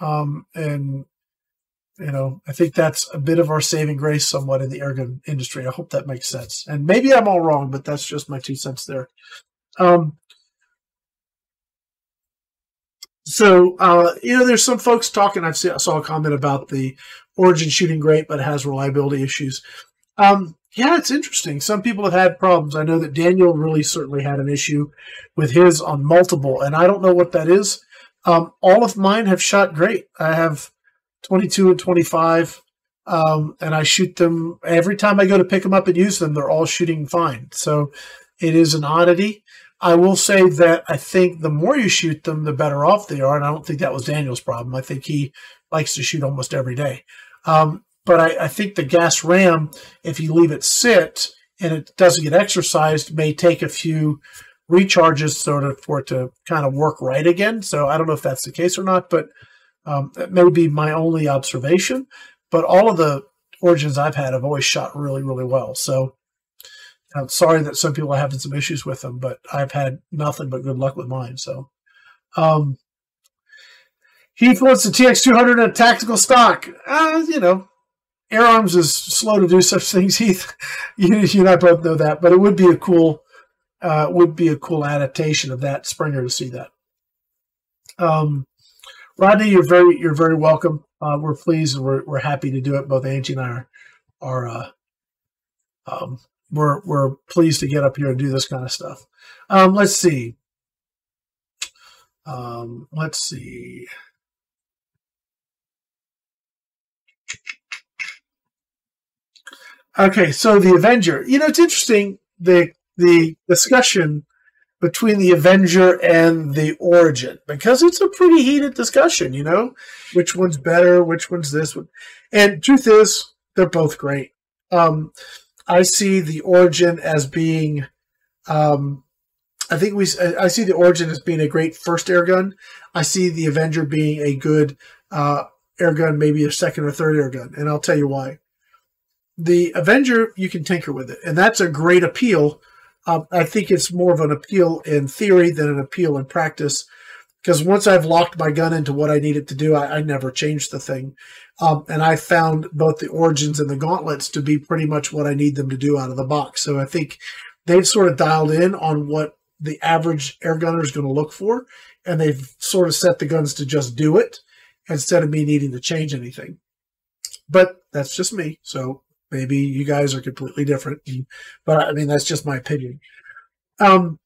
um, and you know, I think that's a bit of our saving grace somewhat in the airgun industry. I hope that makes sense. And maybe I'm all wrong, but that's just my two cents there. Um, so, uh, you know, there's some folks talking. I've seen, I saw a comment about the Origin shooting great, but it has reliability issues. Um, yeah, it's interesting. Some people have had problems. I know that Daniel really certainly had an issue with his on multiple, and I don't know what that is. Um, all of mine have shot great. I have 22 and 25, um, and I shoot them every time I go to pick them up and use them. They're all shooting fine. So it is an oddity. I will say that I think the more you shoot them, the better off they are. And I don't think that was Daniel's problem. I think he likes to shoot almost every day. Um, but I, I, think the gas ram, if you leave it sit and it doesn't get exercised, may take a few recharges sort of for it to kind of work right again. So I don't know if that's the case or not, but um, that may be my only observation. But all of the origins I've had have always shot really, really well. So I'm sorry that some people are having some issues with them, but I've had nothing but good luck with mine. So, um, Heath wants the TX200 in a tactical stock. Uh, you know, Air Arms is slow to do such things, [laughs] Heath. you, you and I both know that, but it would be a cool uh, would be a cool adaptation of that Springer to see that. Um, Rodney, you're very you're very welcome. Uh, we're pleased and we're we're happy to do it. Both Angie and I are are uh, um, we're we're pleased to get up here and do this kind of stuff. Um, let's see. Um, let's see. Okay, so the Avenger. You know, it's interesting. The the discussion between the Avenger and the Origin because it's a pretty heated discussion, you know, which one's better, which one's this one. And truth is, they're both great. Um, I see the Origin as being, um, I think we, I see the Origin as being a great first air gun. I see the Avenger being a good uh, air gun, maybe a second or third air gun, and I'll tell you why. The Avenger, you can tinker with it, and that's a great appeal um, I think it's more of an appeal in theory than an appeal in practice. Because once I've locked my gun into what I need it to do, I, I never change the thing. Um, and I found both the origins and the gauntlets to be pretty much what I need them to do out of the box. So I think they've sort of dialed in on what the average air gunner is going to look for, and they've sort of set the guns to just do it instead of me needing to change anything. But that's just me. So Maybe you guys are completely different, but I mean that's just my opinion. Um,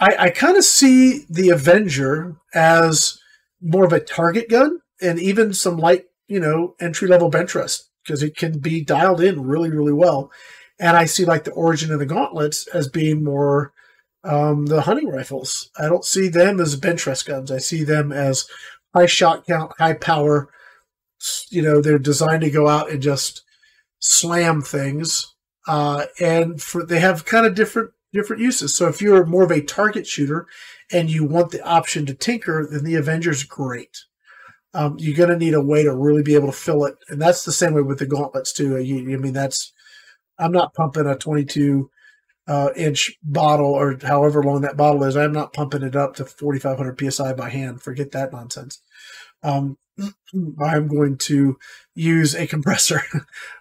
I, I kind of see the Avenger as more of a target gun and even some light, you know, entry level bench rest because it can be dialed in really, really well. And I see like the Origin of the Gauntlets as being more Um, the hunting rifles, I don't see them as bench rest guns. I see them as high shot count, high power. You know, they're designed to go out and just slam things. Uh, and for they have kind of different different uses. So if you're more of a target shooter and you want the option to tinker, then the Avenger's great. Um, you're going to need a way to really be able to fill it, and that's the same way with the gauntlets too. I mean, that's I'm not pumping a 22 uh, inch bottle or however long that bottle is. I'm not pumping it up to 4,500 psi by hand. Forget that nonsense. Um, I'm going to use a compressor. [laughs]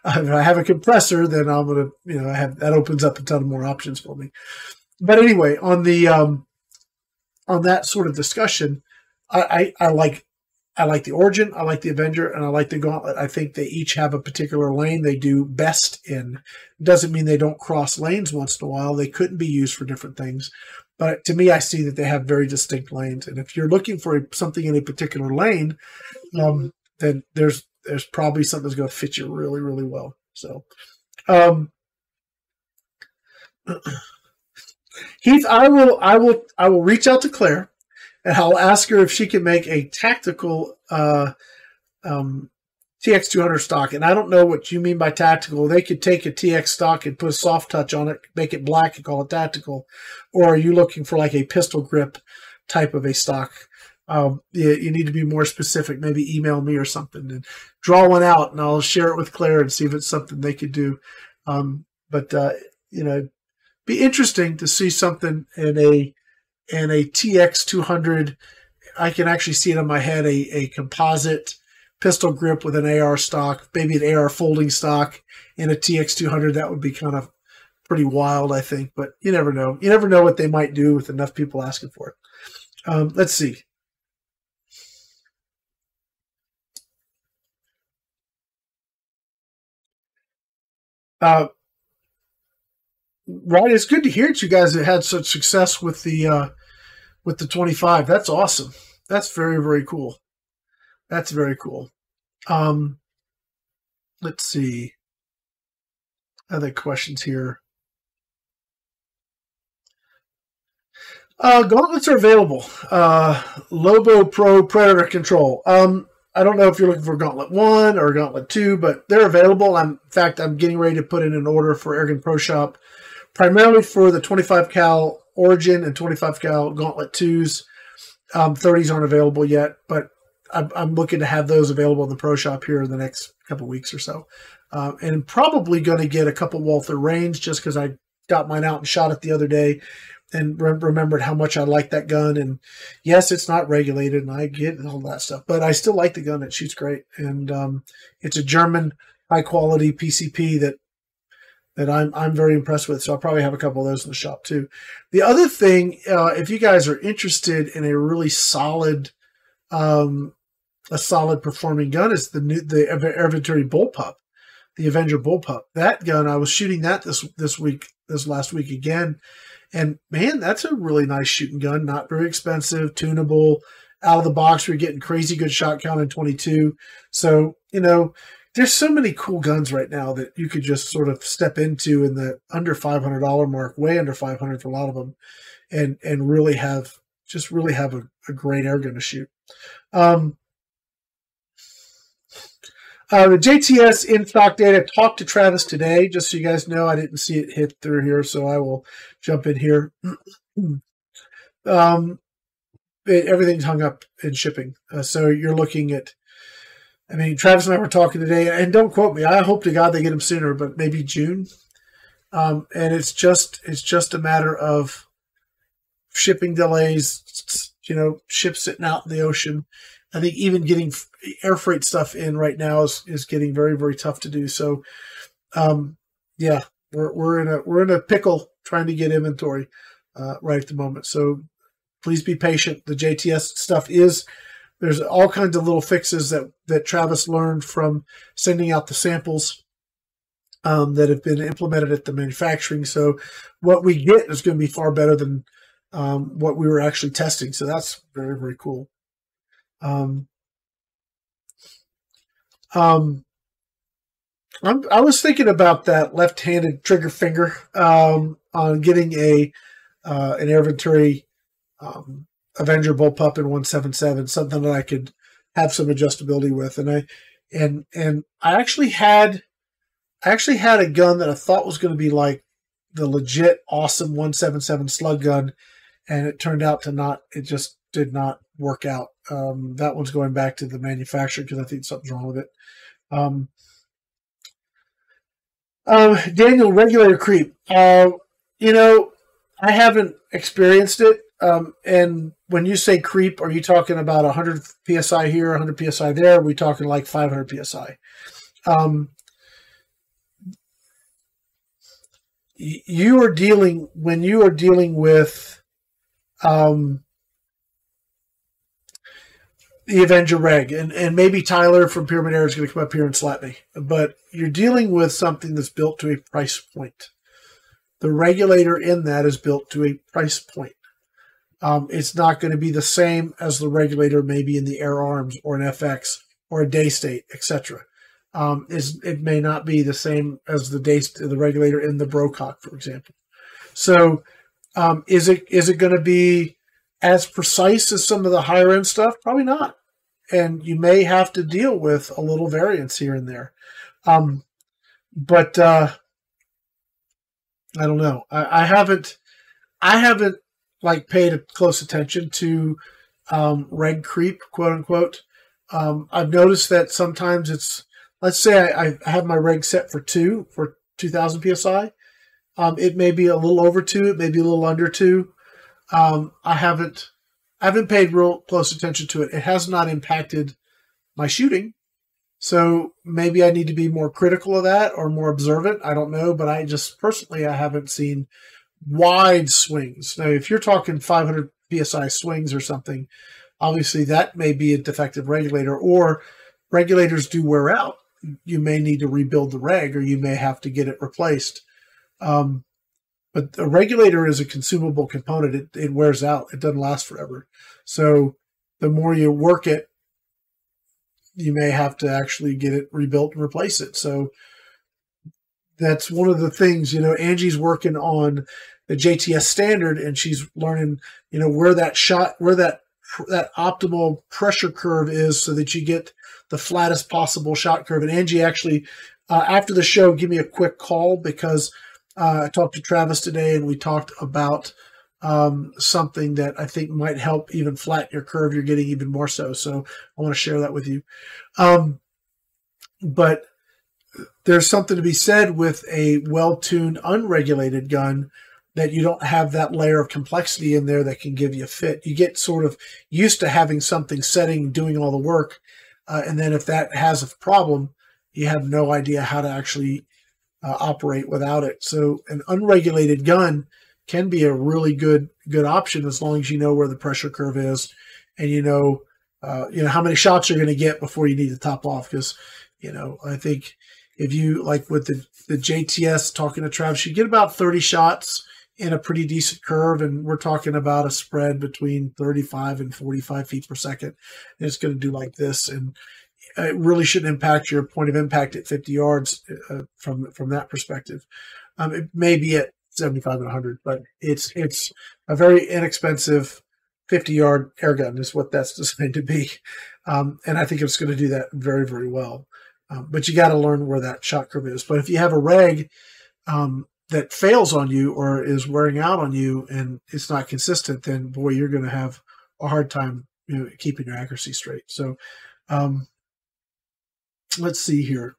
if I have a compressor, then I'm going to, you know, I have that opens up a ton of more options for me. But anyway, on the um, on that sort of discussion, I, I, I like I like the Origin, I like the Avenger, and I like the Gauntlet. I think they each have a particular lane they do best in. Doesn't mean they don't cross lanes once in a while. They couldn't be used for different things. But to me, I see that they have very distinct lanes. And if you're looking for something in a particular lane, um, then there's there's probably something that's going to fit you really, really well. So, um, [clears throat] Heath, I will, I will, I will reach out to Claire and I'll ask her if she can make a tactical uh, um, TX200 stock. And I don't know what you mean by tactical. They could take a TX stock and put a soft touch on it, make it black, and call it tactical. Or are you looking for like a pistol grip type of a stock? Um, you, you need to be more specific. Maybe email me or something and draw one out, and I'll share it with Claire and see if it's something they could do. Um, but uh, you know, be interesting to see something in a and a TX 200. I can actually see it in my head a, a composite pistol grip with an AR stock, maybe an AR folding stock, and a TX 200. That would be kind of pretty wild, I think. But you never know. You never know what they might do with enough people asking for it. Um, let's see. Uh, right, it's good to hear that you guys have had such success with the uh, with the 25. That's awesome. That's very, very cool. That's very cool. Um, let's see. Other questions here. Uh, gauntlets are available. Uh, Lobo Pro Predator Control. Um, I don't know if you're looking for Gauntlet 1 or Gauntlet 2, but they're available. I'm, in fact, I'm getting ready to put in an order for Airgun Pro Shop, primarily for the 25 cal Origin and 25 cal Gauntlet 2s. Um, 30s aren't available yet, but I'm, looking to have those available in the pro shop here in the next couple weeks or so. Uh, and probably going to get a couple Walther Reigns just because I got mine out and shot it the other day and re- remembered how much I like that gun. And yes, it's not regulated and I get all that stuff, but I still like the gun. It shoots great. And um, it's a German high quality PCP that that I'm I'm very impressed with. So I'll probably have a couple of those in the shop too. The other thing, uh, if you guys are interested in a really solid, um, a solid performing gun, is the new the Air Venturi Bullpup, the Avenger Bullpup. That gun, I was shooting that this this week, this last week again, and man, that's a really nice shooting gun. Not very expensive, tunable. Out of the box, we're getting crazy good shot count in 22. So you know there's so many cool guns right now that you could just sort of step into in the under $500 mark, way under 500 for a lot of them, and and really have just really have a, a great air gun to shoot. Um, uh, the JTS in stock data. Talked to Travis today, just so you guys know. I didn't see it hit through here, so I will jump in here. [clears throat] um, it, everything's hung up in shipping, uh, so you're looking at I mean, Travis and I were talking today, and don't quote me. I hope to God they get them sooner, but maybe June. Um, and it's just it's just a matter of shipping delays. You know, ships sitting out in the ocean. I think even getting air freight stuff in right now is, is getting very very tough to do. So, um, yeah, we're we're in a we're in a pickle trying to get inventory uh, right at the moment. So please be patient. The JTS stuff is there's all kinds of little fixes that that Travis learned from sending out the samples um, that have been implemented at the manufacturing. So what we get is going to be far better than um, what we were actually testing. So that's very very cool. Um, um, i was thinking about that left-handed trigger finger um, on getting a uh, an Air Venturi um, Avenger bullpup in 177, something that I could have some adjustability with. And I and and I actually had I actually had a gun that I thought was going to be like the legit awesome 177 slug gun, and it turned out to not. It just did not work out. Um, that one's going back to the manufacturer because I think something's wrong with it. Um, um, Daniel, regulator creep. Uh, you know, I haven't experienced it. Um, and when you say creep, are you talking about 100 psi here, 100 psi there? Are we talking like 500 psi? Um, you are dealing when you are dealing with um, the Avenger Reg, and, and maybe Tyler from Pyramyd Air is going to come up here and slap me, but you're dealing with something that's built to a price point. The regulator in that is built to a price point. Um, it's not going to be the same as the regulator maybe in the Air Arms or an FX or a Daystate, etc. Um, is it may not be the same as the day the regulator in the Brocock, for example. So, um, is it is it going to be as precise as some of the higher end stuff? Probably not, and you may have to deal with a little variance here and there. Um, but uh, I don't know. I, I haven't I haven't like paid close attention to um, reg creep, quote unquote. Um, I've noticed that sometimes it's, let's say I, I, have my reg set for two, for 2000 psi. Um, it may be a little over two, it may be a little under two. Um, I haven't, I haven't paid real close attention to it. It has not impacted my shooting. So maybe I need to be more critical of that or more observant. I don't know, but I just personally, I haven't seen wide swings. Now, if you're talking 500 psi swings or something, obviously that may be a defective regulator, or regulators do wear out. You may need to rebuild the reg, or you may have to get it replaced. Um, but a regulator is a consumable component. It, it wears out. It doesn't last forever. So the more you work it, you may have to actually get it rebuilt and replace it. So that's one of the things, you know, Angie's working on the JTS standard and she's learning, you know, where that shot, where that, that optimal pressure curve is so that you get the flattest possible shot curve. And Angie actually, uh, after the show, give me a quick call because uh, I talked to Travis today and we talked about um, something that I think might help even flatten your curve. You're getting even more so. So I want to share that with you. Um, but there's something to be said with a well-tuned, unregulated gun that you don't have that layer of complexity in there that can give you a fit. You get sort of used to having something setting, doing all the work, uh, and then if that has a problem, you have no idea how to actually uh, operate without it. So an unregulated gun can be a really good good option as long as you know where the pressure curve is and you know uh, you know how many shots you're going to get before you need to top off. Because you know I think if you like with the the JTS talking to Travis, you get about 30 shots in a pretty decent curve, and we're talking about a spread between 35 and 45 feet per second. And it's going to do like this, and it really shouldn't impact your point of impact at 50 yards uh, from from that perspective. Um, it may be at 75 and 100, but it's it's a very inexpensive 50 yard air gun is what that's [laughs] designed to be, um, and I think it's going to do that very very well. Um, but you got to learn where that shot curve is. But if you have a reg um, that fails on you or is wearing out on you and it's not consistent, then boy, you're going to have a hard time you know, keeping your accuracy straight. So, um, let's see here.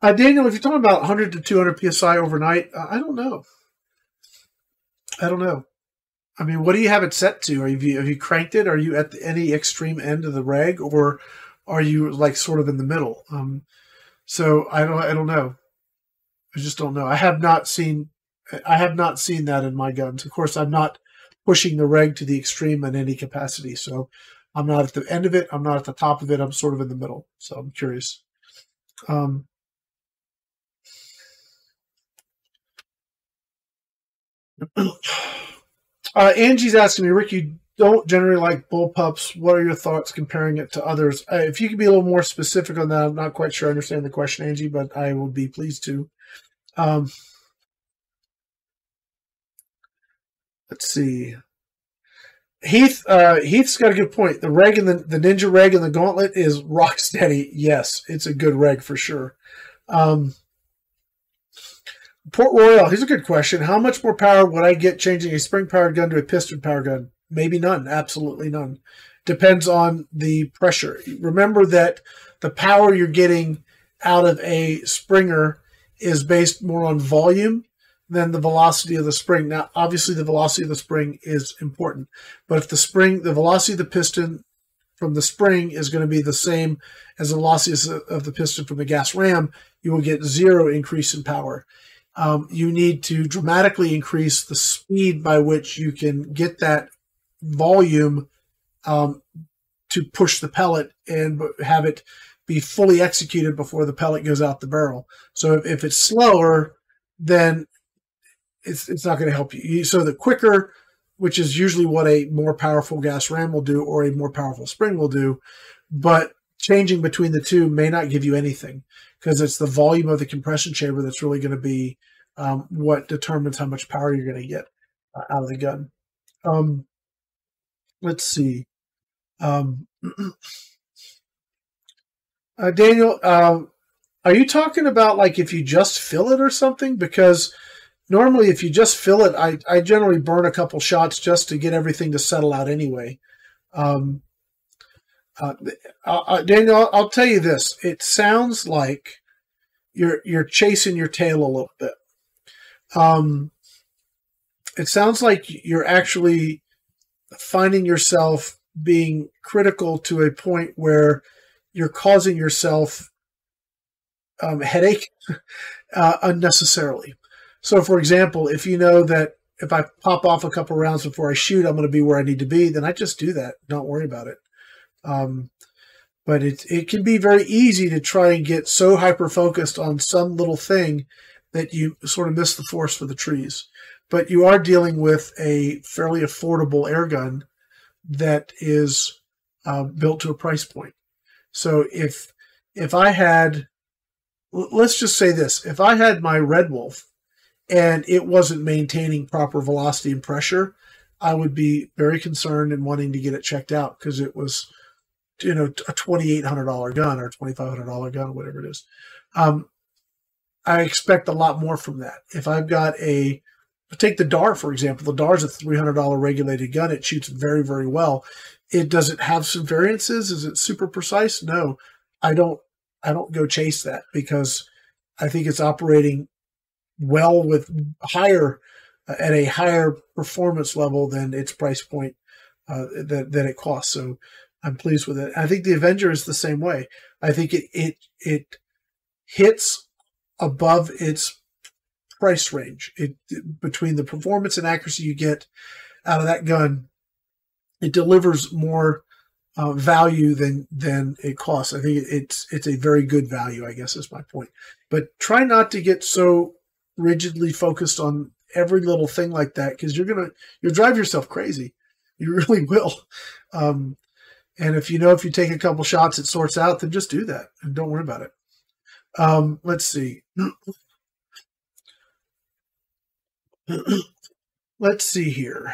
Uh, Daniel, if you're talking about 100 to 200 psi overnight, uh, I don't know. I don't know. I mean, what do you have it set to? Are you have you cranked it? Are you at the, any extreme end of the reg, or are you like sort of in the middle? Um, so I don't I don't know. I just don't know. I have not seen I have not seen that in my guns. Of course, I'm not pushing the reg to the extreme in any capacity. So I'm not at the end of it. I'm not at the top of it. I'm sort of in the middle. So I'm curious. Um, [clears throat] uh, Angie's asking me, Rick, you don't generally like bullpups. What are your thoughts comparing it to others? Uh, if you could be a little more specific on that, I'm not quite sure I understand the question, Angie, but I will be pleased to. Um, let's see. Heath uh, Heath's got a good point. The reg and the, the ninja reg and the gauntlet is rock steady. Yes, it's a good reg for sure. Um, Port Royal, here's a good question. How much more power would I get changing a spring powered gun to a piston powered gun? Maybe none. Absolutely none. Depends on the pressure. Remember that the power you're getting out of a Springer is based more on volume than the velocity of the spring. Now, obviously, the velocity of the spring is important, but if the spring, the velocity of the piston from the spring is going to be the same as the velocity of the piston from the gas ram, you will get zero increase in power. Um, you need to dramatically increase the speed by which you can get that volume um, to push the pellet and have it be fully executed before the pellet goes out the barrel. So if, if it's slower, then it's, it's not going to help you. So the quicker, which is usually what a more powerful gas ram will do or a more powerful spring will do, but changing between the two may not give you anything because it's the volume of the compression chamber that's really going to be um, what determines how much power you're going to get uh, out of the gun. Um, let's see. Um, [clears throat] uh, Daniel, uh, are you talking about like if you just fill it or something? Because normally, if you just fill it, I, I generally burn a couple shots just to get everything to settle out anyway. Um, uh, uh, Daniel, I'll, I'll tell you this: it sounds like you're you're chasing your tail a little bit. Um, it sounds like you're actually finding yourself being critical to a point where you're causing yourself um, headache [laughs] uh, unnecessarily. So, for example, if you know that if I pop off a couple rounds before I shoot, I'm going to be where I need to be, then I just do that. Don't worry about it. Um, but it it can be very easy to try and get so hyper focused on some little thing that you sort of miss the forest for the trees. But you are dealing with a fairly affordable air gun that is uh, built to a price point. So if if I had, let's just say this, if I had my Red Wolf and it wasn't maintaining proper velocity and pressure, I would be very concerned and wanting to get it checked out because it was, you know, a twenty eight hundred dollar gun or twenty five hundred dollar gun, whatever it is. Um, I expect a lot more from that. If I've got a take the DAR for example, the DAR is a three hundred dollar regulated gun. It shoots very very well. It does it have some variances? Is it super precise? No, I don't. I don't go chase that because I think it's operating well with higher uh, at a higher performance level than its price point uh, that that it costs. So I'm pleased with it. I think the Avenger is the same way. I think it it it hits above its price range. It between the performance and accuracy you get out of that gun, it delivers more uh, value than than it costs. I think it's it's a very good value. I guess is my point. But try not to get so rigidly focused on every little thing like that because you're gonna you'll drive yourself crazy. You [laughs] really will. Um, and if you know if you take a couple shots, it sorts out, then just do that and don't worry about it. Um, let's see. [clears throat] let's see here.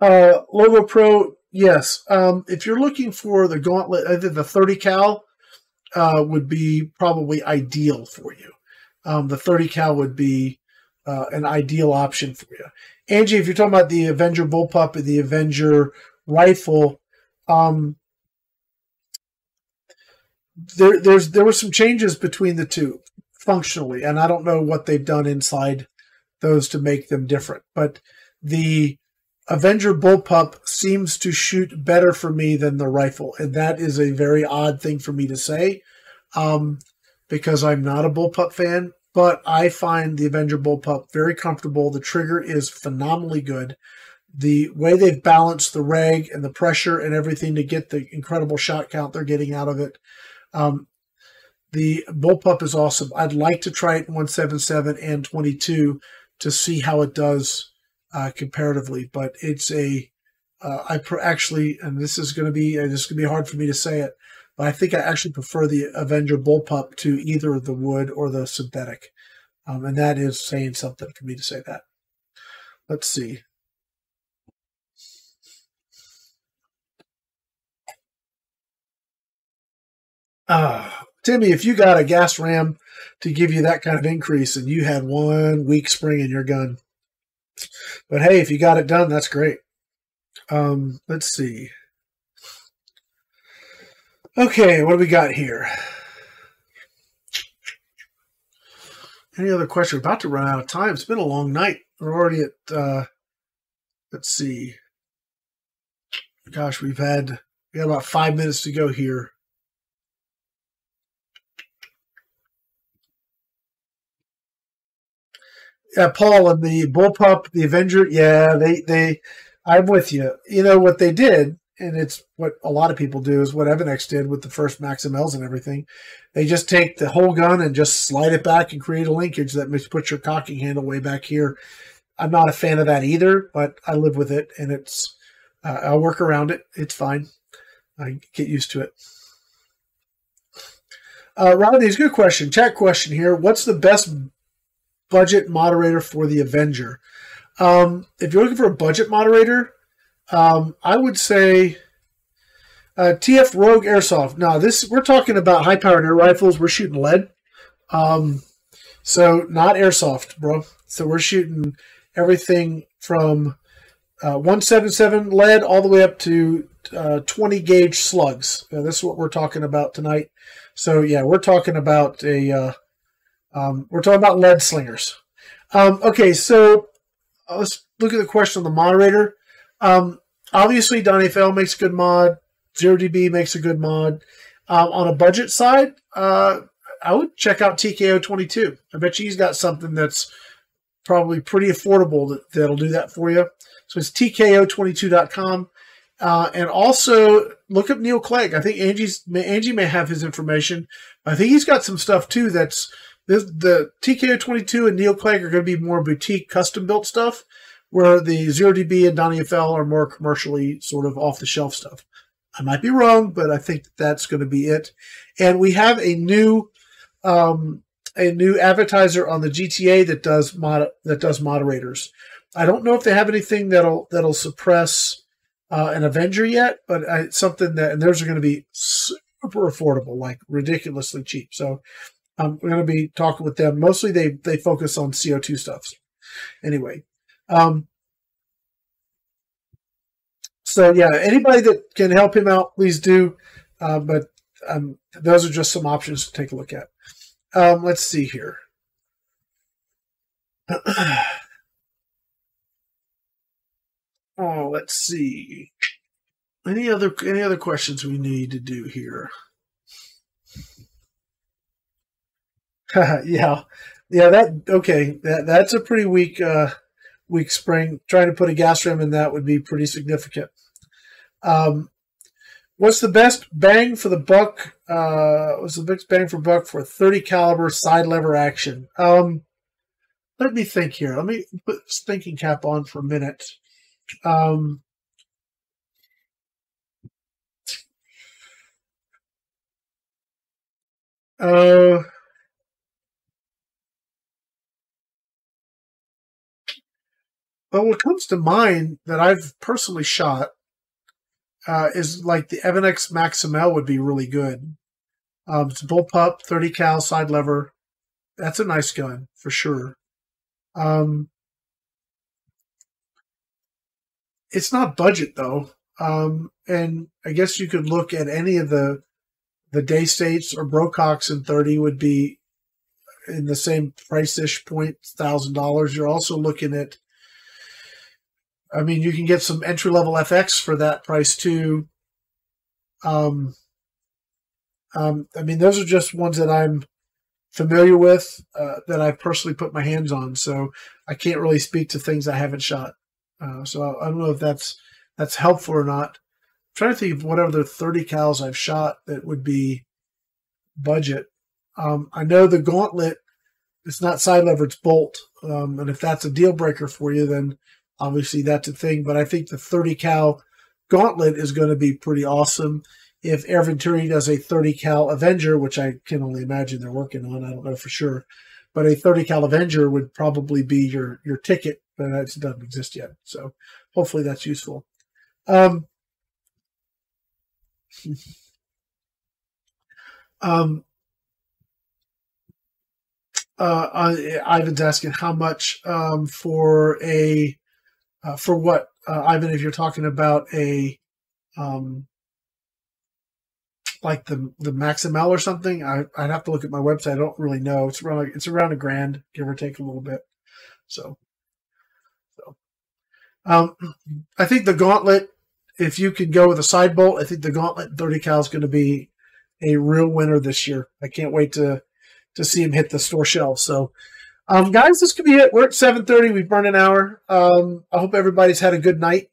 Uh, Lobo Pro, yes. Um, if you're looking for the gauntlet, the 30 cal uh, would be probably ideal for you. Um, the 30 cal would be uh, an ideal option for you. Angie, if you're talking about the Avenger bullpup and the Avenger rifle, um, there there's there were some changes between the two functionally, and I don't know what they've done inside those to make them different. But the Avenger bullpup seems to shoot better for me than the rifle, and that is a very odd thing for me to say, um, because I'm not a bullpup fan but I find the Avenger Bullpup very comfortable. The trigger is phenomenally good. The way they've balanced the reg and the pressure and everything to get the incredible shot count they're getting out of it. Um, the Bullpup is awesome. I'd like to try it in 177 and 22 to see how it does uh, comparatively, but it's a uh, I pr- actually, and this is going to be uh, this is going to be hard for me to say it, but I think I actually prefer the Avenger bullpup to either the wood or the synthetic. Um, and that is saying something for me to say that. Let's see. Uh, Timmy, if you got a gas ram to give you that kind of increase and you had one weak spring in your gun. But hey, if you got it done, that's great. Um, let's see. Okay, what do we got here? Any other question? We're about to run out of time. It's been a long night. We're already at, uh, let's see. Gosh, we've had, we got about five minutes to go here. Yeah, Paul and the Bullpup, the Avenger. Yeah, they, they, I'm with you. You know what they did, and it's what a lot of people do is what Evanix did with the first Maximels and everything. They just take the whole gun and just slide it back and create a linkage that makes put your cocking handle way back here. I'm not a fan of that either, but I live with it, and it's uh, I'll work around it. It's fine. I get used to it. Uh, Rodney's good question. Chat question here. What's the best budget moderator for the Avenger. Um, if you're looking for a budget moderator, um, I would say uh, TF Rogue Airsoft. Now, this we're talking about high powered air rifles. We're shooting lead, um, so not airsoft, bro. So we're shooting everything from uh, 177 lead all the way up to uh, 20 gauge slugs. This is what we're talking about tonight. So yeah, we're talking about a uh, um, we're talking about lead slingers. Um, okay, so uh, let's look at the question on the moderator. Um, obviously, Donny FL makes a good mod. Zero DB makes a good mod. Um, on a budget side, uh, I would check out TKO 22. I bet you he's got something that's probably pretty affordable that, that'll do that for you. So it's TKO22.com. Uh, and also look up Neil Clegg. I think Angie's Angie may have his information. I think he's got some stuff too that's this, the TKO 22 and Neil Clegg are going to be more boutique, custom built stuff, where the Zero DB and Donny FL are more commercially sort of off the shelf stuff. I might be wrong, but I think that's going to be it. And we have a new um, a new advertiser on the GTA that does mod that does moderators. I don't know if they have anything that'll that'll suppress uh, an Avenger yet, but I, something that and those are going to be super affordable, like ridiculously cheap. So we're going to be talking with them. Mostly, they they focus on CO two stuff. Anyway, um, so yeah, anybody that can help him out, please do. Uh, but um, those are just some options to take a look at. Um, let's see here. [clears throat] oh, let's see. Any other any other questions we need to do here? [laughs] yeah, yeah. That okay. That that's a pretty weak uh, weak spring. Trying to put a gas ram in that would be pretty significant. Um, what's the best bang for the buck? Uh, what's the best bang for buck for 30 caliber side lever action? Um, let me think here. Let me put this thinking cap on for a minute. Um, uh, But what comes to mind that I've personally shot uh, is like the Evanix Maximel would be really good. Um, it's a bullpup, 30 cal side lever. That's a nice gun for sure. Um, it's not budget though. Um, and I guess you could look at any of the the day states or Brococks in 30 would be in the same price ish point, thousand dollars. You're also looking at I mean, you can get some entry level FX for that price too. Um, um, I mean, those are just ones that I'm familiar with uh, that I've personally put my hands on. So I can't really speak to things I haven't shot. Uh, so I don't know if that's that's helpful or not. I'm trying to think of whatever the 30 cals I've shot that would be budget. Um, I know the gauntlet. It's not side lever; it's bolt. Um, and if that's a deal breaker for you, then Obviously, that's a thing, but I think the 30 cal gauntlet is going to be pretty awesome. if Air Venturi does a 30 cal Avenger, which I can only imagine they're working on, I don't know for sure, but a 30 cal Avenger would probably be your your ticket, but it doesn't exist yet. So hopefully that's useful. Um, [laughs] um, uh, Ivan's asking how much um, for a uh, for what uh, Ivan? If you're talking about a um, like the the Maximel or something, I, would have to look at my website. I don't really know. It's around it's around a grand, give or take a little bit. So, so um, I think the Gauntlet. If you can go with a side bolt, I think the Gauntlet 30 cal is going to be a real winner this year. I can't wait to to see him hit the store shelves. So, um, guys, this could be it. We're at 7:30. We've burned an hour. Um, I hope everybody's had a good night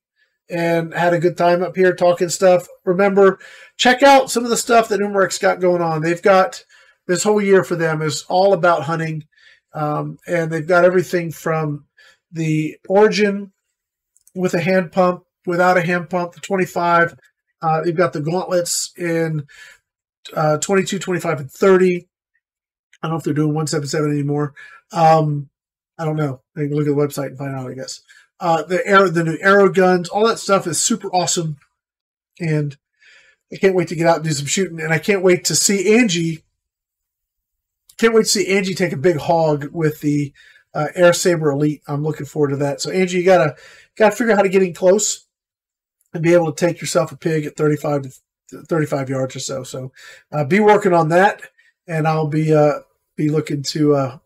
and had a good time up here talking stuff. Remember, check out some of the stuff that Umarex got going on. They've got this whole year for them is all about hunting, um, and they've got everything from the origin with a hand pump, without a hand pump, the 25. Uh, they've got the gauntlets in uh, 22, 25, and 30. I don't know if they're doing 177 anymore. Um, I don't know. I can look at the website and find out, I guess. Uh, the arrow, the new arrow guns, all that stuff is super awesome. And I can't wait to get out and do some shooting. And I can't wait to see Angie. Can't wait to see Angie take a big hog with the uh, Air Saber Elite. I'm looking forward to that. So Angie, you gotta gotta figure out how to get in close and be able to take yourself a pig at 35 to 35 yards or so. So uh, be working on that, and I'll be uh, be looking to uh,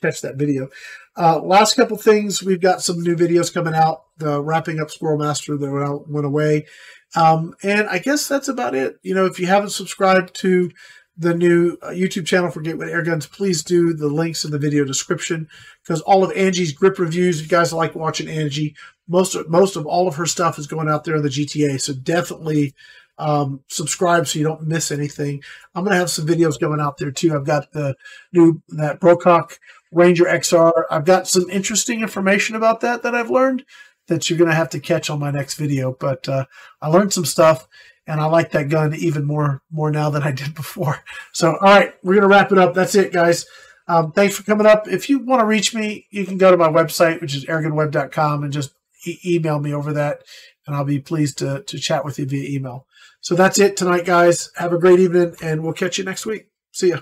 catch that video. Uh, last couple things, we've got some new videos coming out. The wrapping up Squirrel Master that went away, um, and I guess that's about it. You know, if you haven't subscribed to the new uh, YouTube channel for Gateway Air Guns, please do. The links in the video description because all of Angie's grip reviews, you guys like watching Angie. Most of, most of all of her stuff is going out there in the GTA, so definitely um, subscribe so you don't miss anything. I'm going to have some videos going out there too. I've got the new that Brocock Ranger XR. I've got some interesting information about that that I've learned that you're going to have to catch on my next video. But uh, I learned some stuff, and I like that gun even more more now than I did before. So, all right, we're going to wrap it up. That's it, guys. Um, thanks for coming up. If you want to reach me, you can go to my website, which is airgunweb.com, and just e- email me over that, and I'll be pleased to, to chat with you via email. So that's it tonight, guys. Have a great evening, and we'll catch you next week. See ya.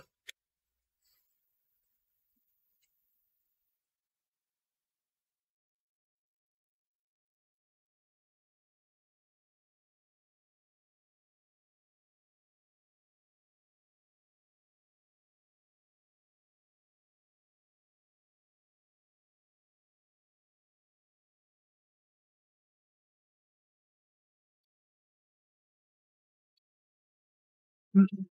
Mm-hmm.